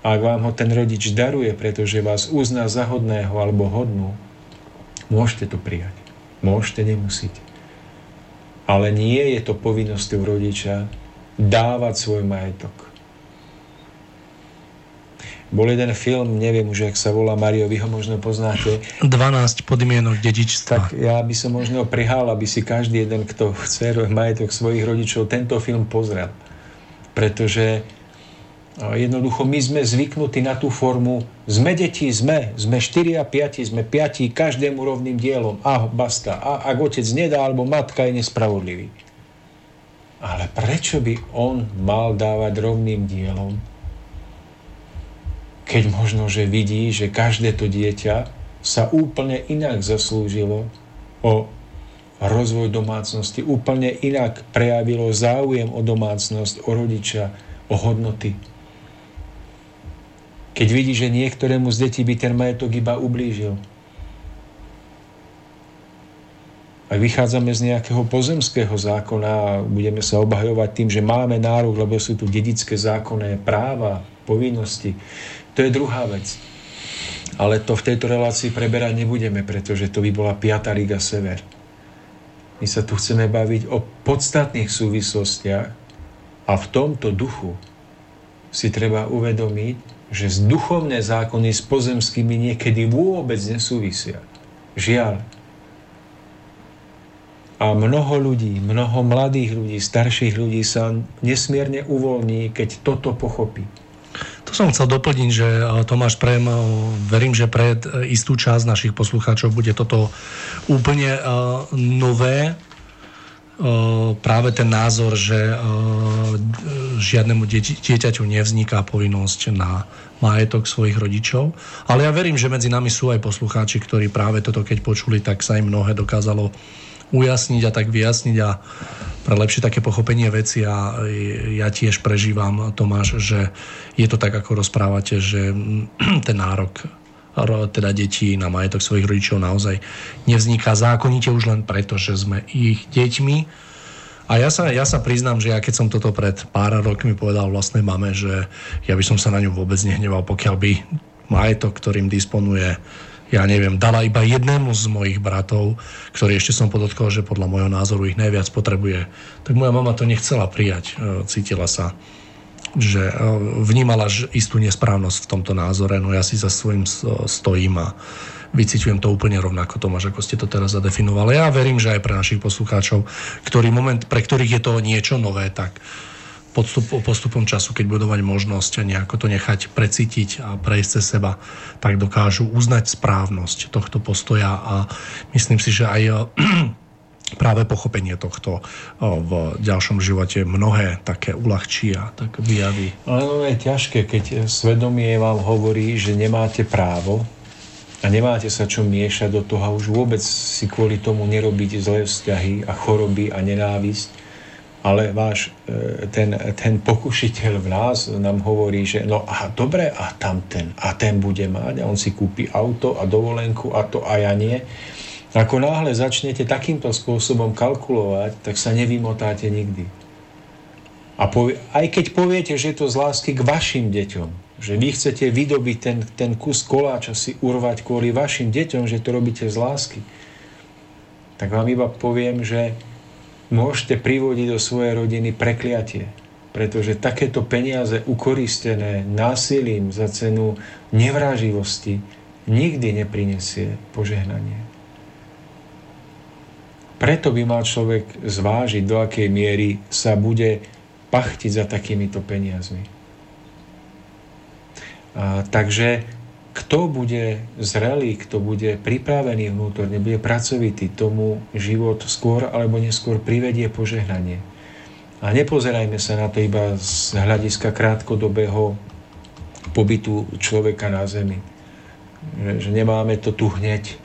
Ak vám ho ten rodič daruje, pretože vás uzná za hodného alebo hodnú, môžete to prijať. Môžete, nemusíte. Ale nie je to povinnosťou rodiča dávať svoj majetok. Bol jeden film, neviem už, jak sa volá Mario, vy ho možno poznáte. 12 podmienok dedičstva. Tak ja by som možno prihal, aby si každý jeden, kto chce majetok svojich rodičov, tento film pozrel. Pretože jednoducho my sme zvyknutí na tú formu, sme deti, sme, sme 4 a 5, sme 5, každému rovným dielom, a basta. A ak otec nedá, alebo matka je nespravodlivý. Ale prečo by on mal dávať rovným dielom keď možno, že vidí, že každé to dieťa sa úplne inak zaslúžilo o rozvoj domácnosti, úplne inak prejavilo záujem o domácnosť, o rodiča, o hodnoty. Keď vidí, že niektorému z detí by ten majetok iba ublížil. Ak vychádzame z nejakého pozemského zákona a budeme sa obhajovať tým, že máme nárok, lebo sú tu dedické zákonné práva, povinnosti, to je druhá vec. Ale to v tejto relácii preberať nebudeme, pretože to by bola 5. Liga Sever. My sa tu chceme baviť o podstatných súvislostiach a v tomto duchu si treba uvedomiť, že duchovné zákony s pozemskými niekedy vôbec nesúvisia. Žiaľ. A mnoho ľudí, mnoho mladých ľudí, starších ľudí sa nesmierne uvoľní, keď toto pochopí. To som chcel doplniť, že e, Tomáš Prem, e, verím, že pre e, istú časť našich poslucháčov bude toto úplne nové, práve ten názor, že žiadnemu dieťaťu nevzniká povinnosť na majetok svojich rodičov. Ale ja verím, že medzi nami sú aj poslucháči, ktorí práve toto keď počuli, tak sa im mnohé dokázalo ujasniť a tak vyjasniť a pre lepšie také pochopenie veci a ja tiež prežívam, Tomáš, že je to tak, ako rozprávate, že ten nárok teda detí na majetok svojich rodičov naozaj nevzniká zákonite už len preto, že sme ich deťmi. A ja sa, ja sa priznám, že ja keď som toto pred pár rokmi povedal vlastnej mame, že ja by som sa na ňu vôbec nehneval, pokiaľ by majetok, ktorým disponuje ja neviem, dala iba jednému z mojich bratov, ktorý ešte som podotkol, že podľa môjho názoru ich najviac potrebuje, tak moja mama to nechcela prijať. E, cítila sa, že e, vnímala istú nesprávnosť v tomto názore, no ja si za svojím stojím a vycítujem to úplne rovnako, Tomáš, ako ste to teraz zadefinovali. Ja verím, že aj pre našich poslucháčov, ktorý moment, pre ktorých je to niečo nové, tak postup, postupom času, keď budú mať možnosť nejako to nechať precítiť a prejsť cez seba, tak dokážu uznať správnosť tohto postoja a myslím si, že aj práve pochopenie tohto v ďalšom živote mnohé také uľahčí a tak vyjaví. Ale je ťažké, keď svedomie vám hovorí, že nemáte právo a nemáte sa čo miešať do toho a už vôbec si kvôli tomu nerobiť zlé vzťahy a choroby a nenávisť, ale váš e, ten, ten pokušiteľ v nás nám hovorí, že no a dobre, a tam ten, a ten bude mať, a on si kúpi auto a dovolenku a to a ja nie. Ako náhle začnete takýmto spôsobom kalkulovať, tak sa nevymotáte nikdy. A povie, aj keď poviete, že je to z lásky k vašim deťom, že vy chcete vydobiť ten, ten kus koláča si urvať kvôli vašim deťom, že to robíte z lásky, tak vám iba poviem, že môžete privodiť do svojej rodiny prekliatie. Pretože takéto peniaze ukoristené násilím za cenu nevráživosti nikdy neprinesie požehnanie. Preto by mal človek zvážiť, do akej miery sa bude pachtiť za takýmito peniazmi. A, takže kto bude zrelý, kto bude pripravený vnútorne, bude pracovitý, tomu život skôr alebo neskôr privedie požehnanie. A nepozerajme sa na to iba z hľadiska krátkodobého pobytu človeka na zemi. Že, že nemáme to tu hneď.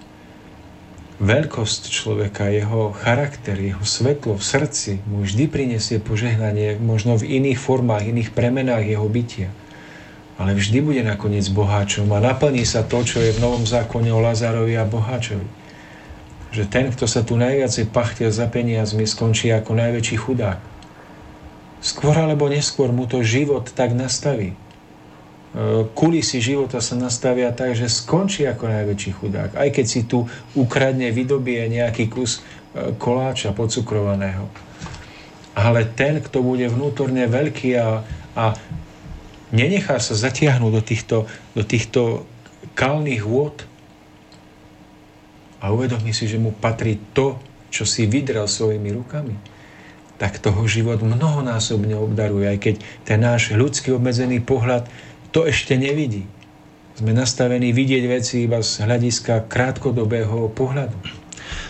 Veľkosť človeka, jeho charakter, jeho svetlo v srdci mu vždy prinesie požehnanie, možno v iných formách, iných premenách jeho bytia ale vždy bude nakoniec boháčom a naplní sa to, čo je v Novom zákone o Lazárovi a boháčovi. Že ten, kto sa tu najviacej pachtil za peniazmi, skončí ako najväčší chudák. Skôr alebo neskôr mu to život tak nastaví. Kulisy života sa nastavia tak, že skončí ako najväčší chudák. Aj keď si tu ukradne, vydobie nejaký kus e, koláča pocukrovaného. Ale ten, kto bude vnútorne veľký a, a nenechá sa zatiahnuť do týchto, do týchto kalných vôd a uvedomí si, že mu patrí to, čo si vydrel svojimi rukami, tak toho život mnohonásobne obdaruje, aj keď ten náš ľudský obmedzený pohľad to ešte nevidí. Sme nastavení vidieť veci iba z hľadiska krátkodobého pohľadu.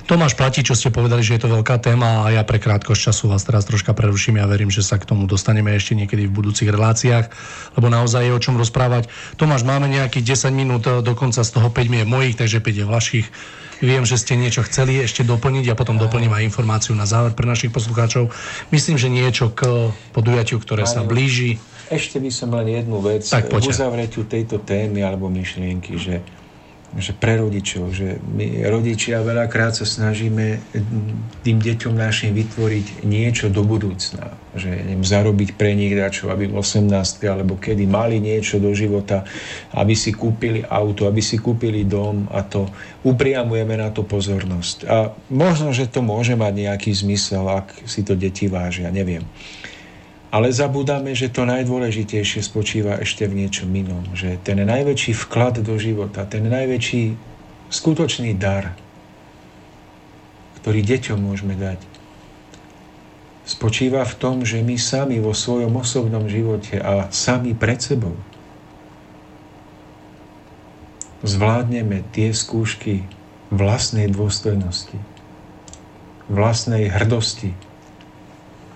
Tomáš platí, čo ste povedali, že je to veľká téma a ja pre krátkosť času vás teraz troška preruším. Ja verím, že sa k tomu dostaneme ešte niekedy v budúcich reláciách, lebo naozaj je o čom rozprávať. Tomáš, máme nejakých 10 minút, e, dokonca z toho 5 je mojich, takže 5 je vašich. Viem, že ste niečo chceli ešte doplniť a potom doplním aj informáciu na záver pre našich poslucháčov. Myslím, že niečo k podujatiu, ktoré sa blíži ešte by som len jednu vec tak, k uzavretiu tejto témy alebo myšlienky, že, že pre rodičov, že my rodičia veľakrát sa snažíme tým deťom našim vytvoriť niečo do budúcna. Že neviem, zarobiť pre nich dačo, aby v 18. alebo kedy mali niečo do života, aby si kúpili auto, aby si kúpili dom a to upriamujeme na to pozornosť. A možno, že to môže mať nejaký zmysel, ak si to deti vážia, neviem. Ale zabudáme, že to najdôležitejšie spočíva ešte v niečom inom. Že ten najväčší vklad do života, ten najväčší skutočný dar, ktorý deťom môžeme dať, spočíva v tom, že my sami vo svojom osobnom živote a sami pred sebou zvládneme tie skúšky vlastnej dôstojnosti, vlastnej hrdosti,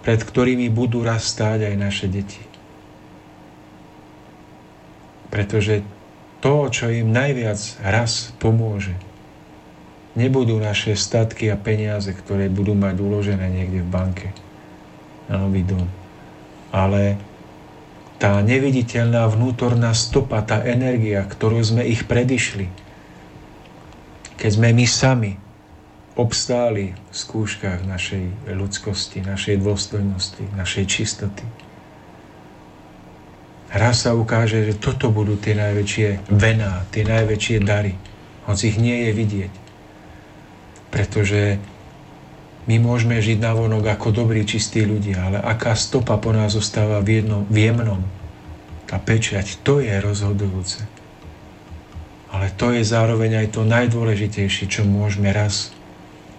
pred ktorými budú raz stáť aj naše deti. Pretože to, čo im najviac raz pomôže, nebudú naše statky a peniaze, ktoré budú mať uložené niekde v banke na nový dom, ale tá neviditeľná vnútorná stopa, tá energia, ktorú sme ich predišli, keď sme my sami obstáli v skúškach našej ľudskosti, našej dôstojnosti, našej čistoty. Raz sa ukáže, že toto budú tie najväčšie vená, tie najväčšie dary, hoci ich nie je vidieť. Pretože my môžeme žiť na vonok ako dobrí, čistí ľudia, ale aká stopa po nás zostáva v, jednom, v jemnom, tá pečať, to je rozhodujúce. Ale to je zároveň aj to najdôležitejšie, čo môžeme raz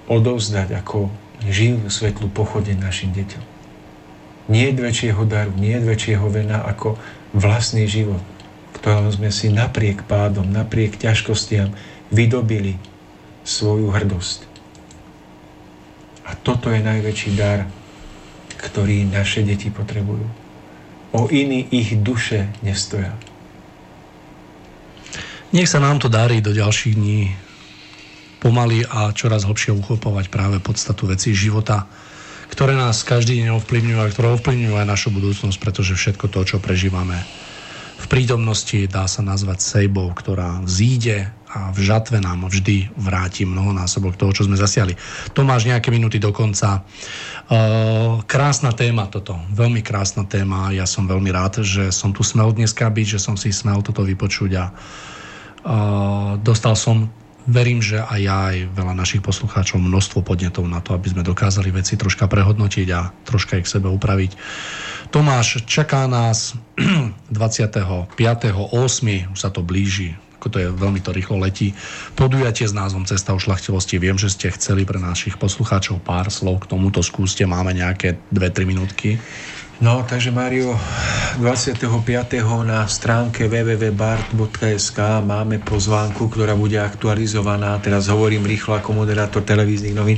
odovzdať ako živú svetlú pochode našim deťom. Nie je väčšieho daru, nie je väčšieho vena ako vlastný život, ktorom sme si napriek pádom, napriek ťažkostiam vydobili svoju hrdosť. A toto je najväčší dar, ktorý naše deti potrebujú. O iný ich duše nestoja. Nech sa nám to darí do ďalších dní pomaly a čoraz hlbšie uchopovať práve podstatu vecí života, ktoré nás každý deň ovplyvňujú a ktoré ovplyvňujú aj našu budúcnosť, pretože všetko to, čo prežívame v prítomnosti, dá sa nazvať sejbou, ktorá vzíde a v žatve nám vždy vráti mnohonásobok toho, čo sme zasiali. To máš nejaké minúty do konca. Uh, krásna téma toto, veľmi krásna téma. Ja som veľmi rád, že som tu smel dneska byť, že som si smel toto vypočuť a uh, dostal som verím, že aj ja, aj veľa našich poslucháčov množstvo podnetov na to, aby sme dokázali veci troška prehodnotiť a troška ich sebe upraviť. Tomáš, čaká nás 25.8. už sa to blíži, ako to je, veľmi to rýchlo letí. Podujatie s názvom Cesta o šlachtivosti. Viem, že ste chceli pre našich poslucháčov pár slov k tomuto skúste. Máme nejaké 2-3 minútky. No, takže Mario, 25. na stránke www.bart.sk máme pozvánku, ktorá bude aktualizovaná, teraz hovorím rýchlo ako moderátor televíznych novín,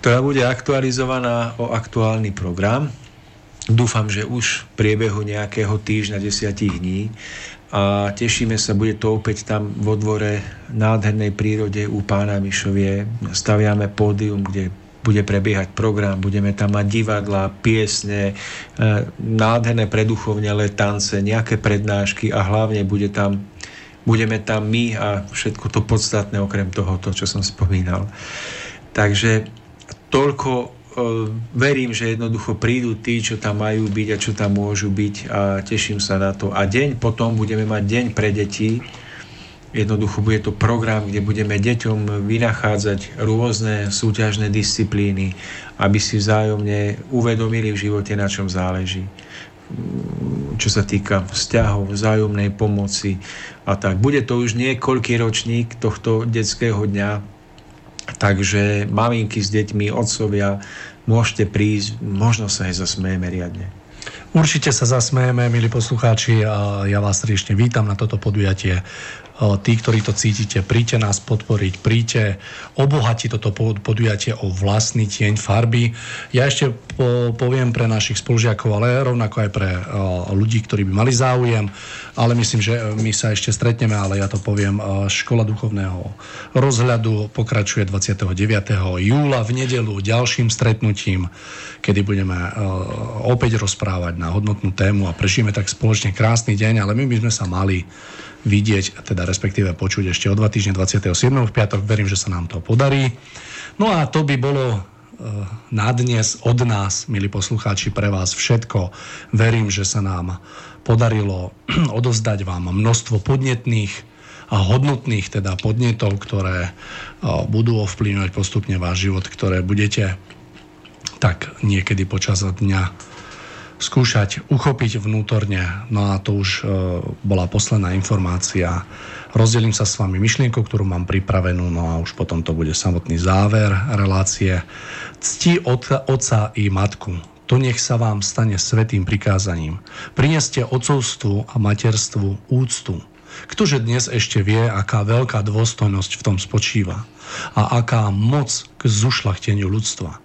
ktorá bude aktualizovaná o aktuálny program. Dúfam, že už v priebehu nejakého týždňa, desiatich dní a tešíme sa, bude to opäť tam vo dvore nádhernej prírode u pána Mišovie. Staviame pódium, kde bude prebiehať program, budeme tam mať divadla, piesne, e, nádherné preduchovne, tance, nejaké prednášky a hlavne bude tam, budeme tam my a všetko to podstatné okrem toho, to, čo som spomínal. Takže toľko verím, že jednoducho prídu tí, čo tam majú byť a čo tam môžu byť a teším sa na to. A deň potom budeme mať deň pre deti. Jednoducho bude to program, kde budeme deťom vynachádzať rôzne súťažné disciplíny, aby si vzájomne uvedomili v živote, na čom záleží čo sa týka vzťahov, vzájomnej pomoci a tak. Bude to už niekoľký ročník tohto detského dňa, takže maminky s deťmi, otcovia, môžete prísť, možno sa aj zasmejeme riadne. Určite sa zasmejeme, milí poslucháči, a ja vás srdečne vítam na toto podujatie tí, ktorí to cítite, príďte nás podporiť, príďte obohatiť toto podujatie o vlastný tieň farby. Ja ešte po, poviem pre našich spolužiakov, ale rovnako aj pre ľudí, ktorí by mali záujem, ale myslím, že my sa ešte stretneme, ale ja to poviem. Škola duchovného rozhľadu pokračuje 29. júla v nedelu ďalším stretnutím, kedy budeme opäť rozprávať na hodnotnú tému a prežijeme tak spoločne krásny deň, ale my by sme sa mali vidieť, teda respektíve počuť ešte o dva týždne 27. v piatok. Verím, že sa nám to podarí. No a to by bolo e, na dnes od nás, milí poslucháči, pre vás všetko. Verím, že sa nám podarilo odovzdať vám množstvo podnetných a hodnotných teda podnetov, ktoré e, budú ovplyvňovať postupne váš život, ktoré budete tak niekedy počas dňa skúšať uchopiť vnútorne. No a to už e, bola posledná informácia. Rozdelím sa s vami myšlienkou, ktorú mám pripravenú, no a už potom to bude samotný záver relácie. Cti otca, i matku. To nech sa vám stane svetým prikázaním. Prineste otcovstvu a materstvu úctu. Ktože dnes ešte vie, aká veľká dôstojnosť v tom spočíva a aká moc k zušlachteniu ľudstva.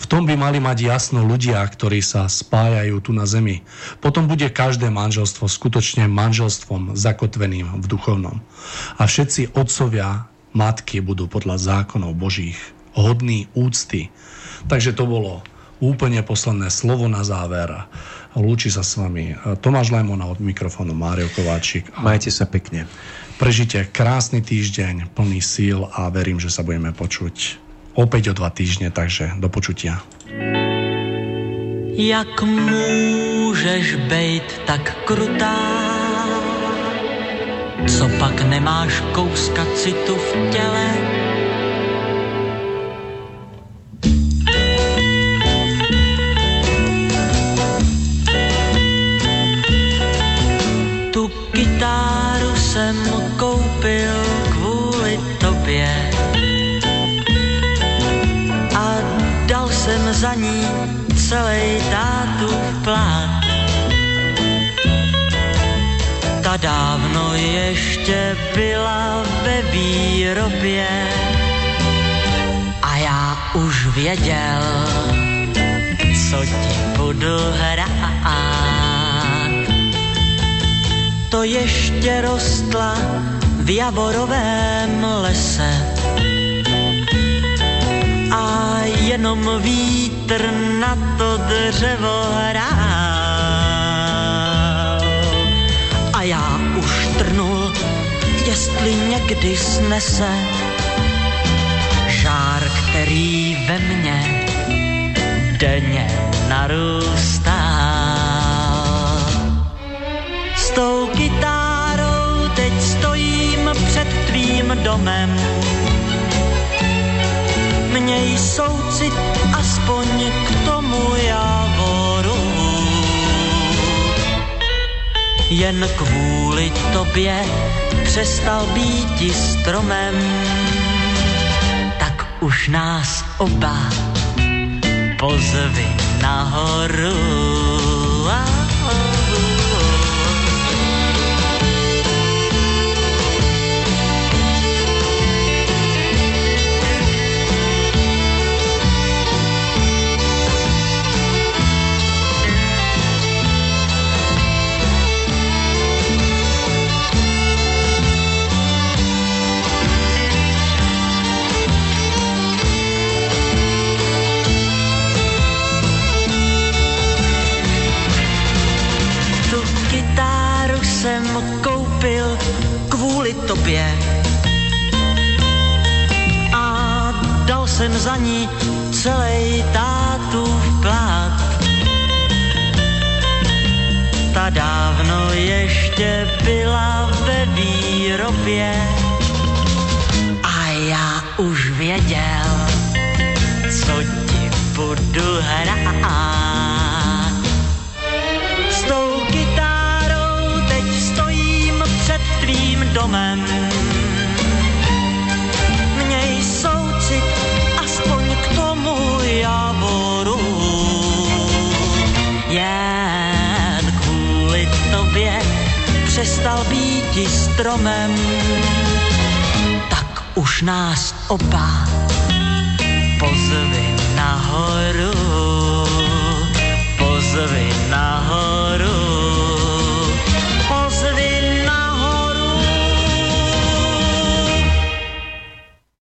V tom by mali mať jasno ľudia, ktorí sa spájajú tu na zemi. Potom bude každé manželstvo skutočne manželstvom zakotveným v duchovnom. A všetci otcovia, matky budú podľa zákonov Božích hodní úcty. Takže to bolo úplne posledné slovo na záver. Lúči sa s vami Tomáš Lajmona od mikrofónu Mário Kováčik. Majte sa pekne. Prežite krásny týždeň, plný síl a verím, že sa budeme počuť opäť o dva týždne, takže do počutia. Jak můžeš být tak krutá, co pak nemáš kouska citu v těle? Jsem za ní celý tátu plát. Ta dávno ještě byla ve výrobě a já už věděl, co ti budu hrát. To ještě rostla v Javorovém lese jenom vítr na to dřevo hrál. A já už trnul, jestli někdy snese žár, který ve mně denně narůstá. S tou kytárou teď stojím před tvým domem Měj soucit aspoň k tomu javoru. Jen kvůli tobě přestal být stromem, tak už nás oba pozvi nahoru. sobě. A dal jsem za ní celý tátu v plát. Ta dávno ještě byla ve výrobě a já už věděl, co ti budu hrát. Domem. Měj soucit aspoň k tomu javoru. Jen kvůli tobě přestal být stromem. Tak už nás oba pozvi nahoru.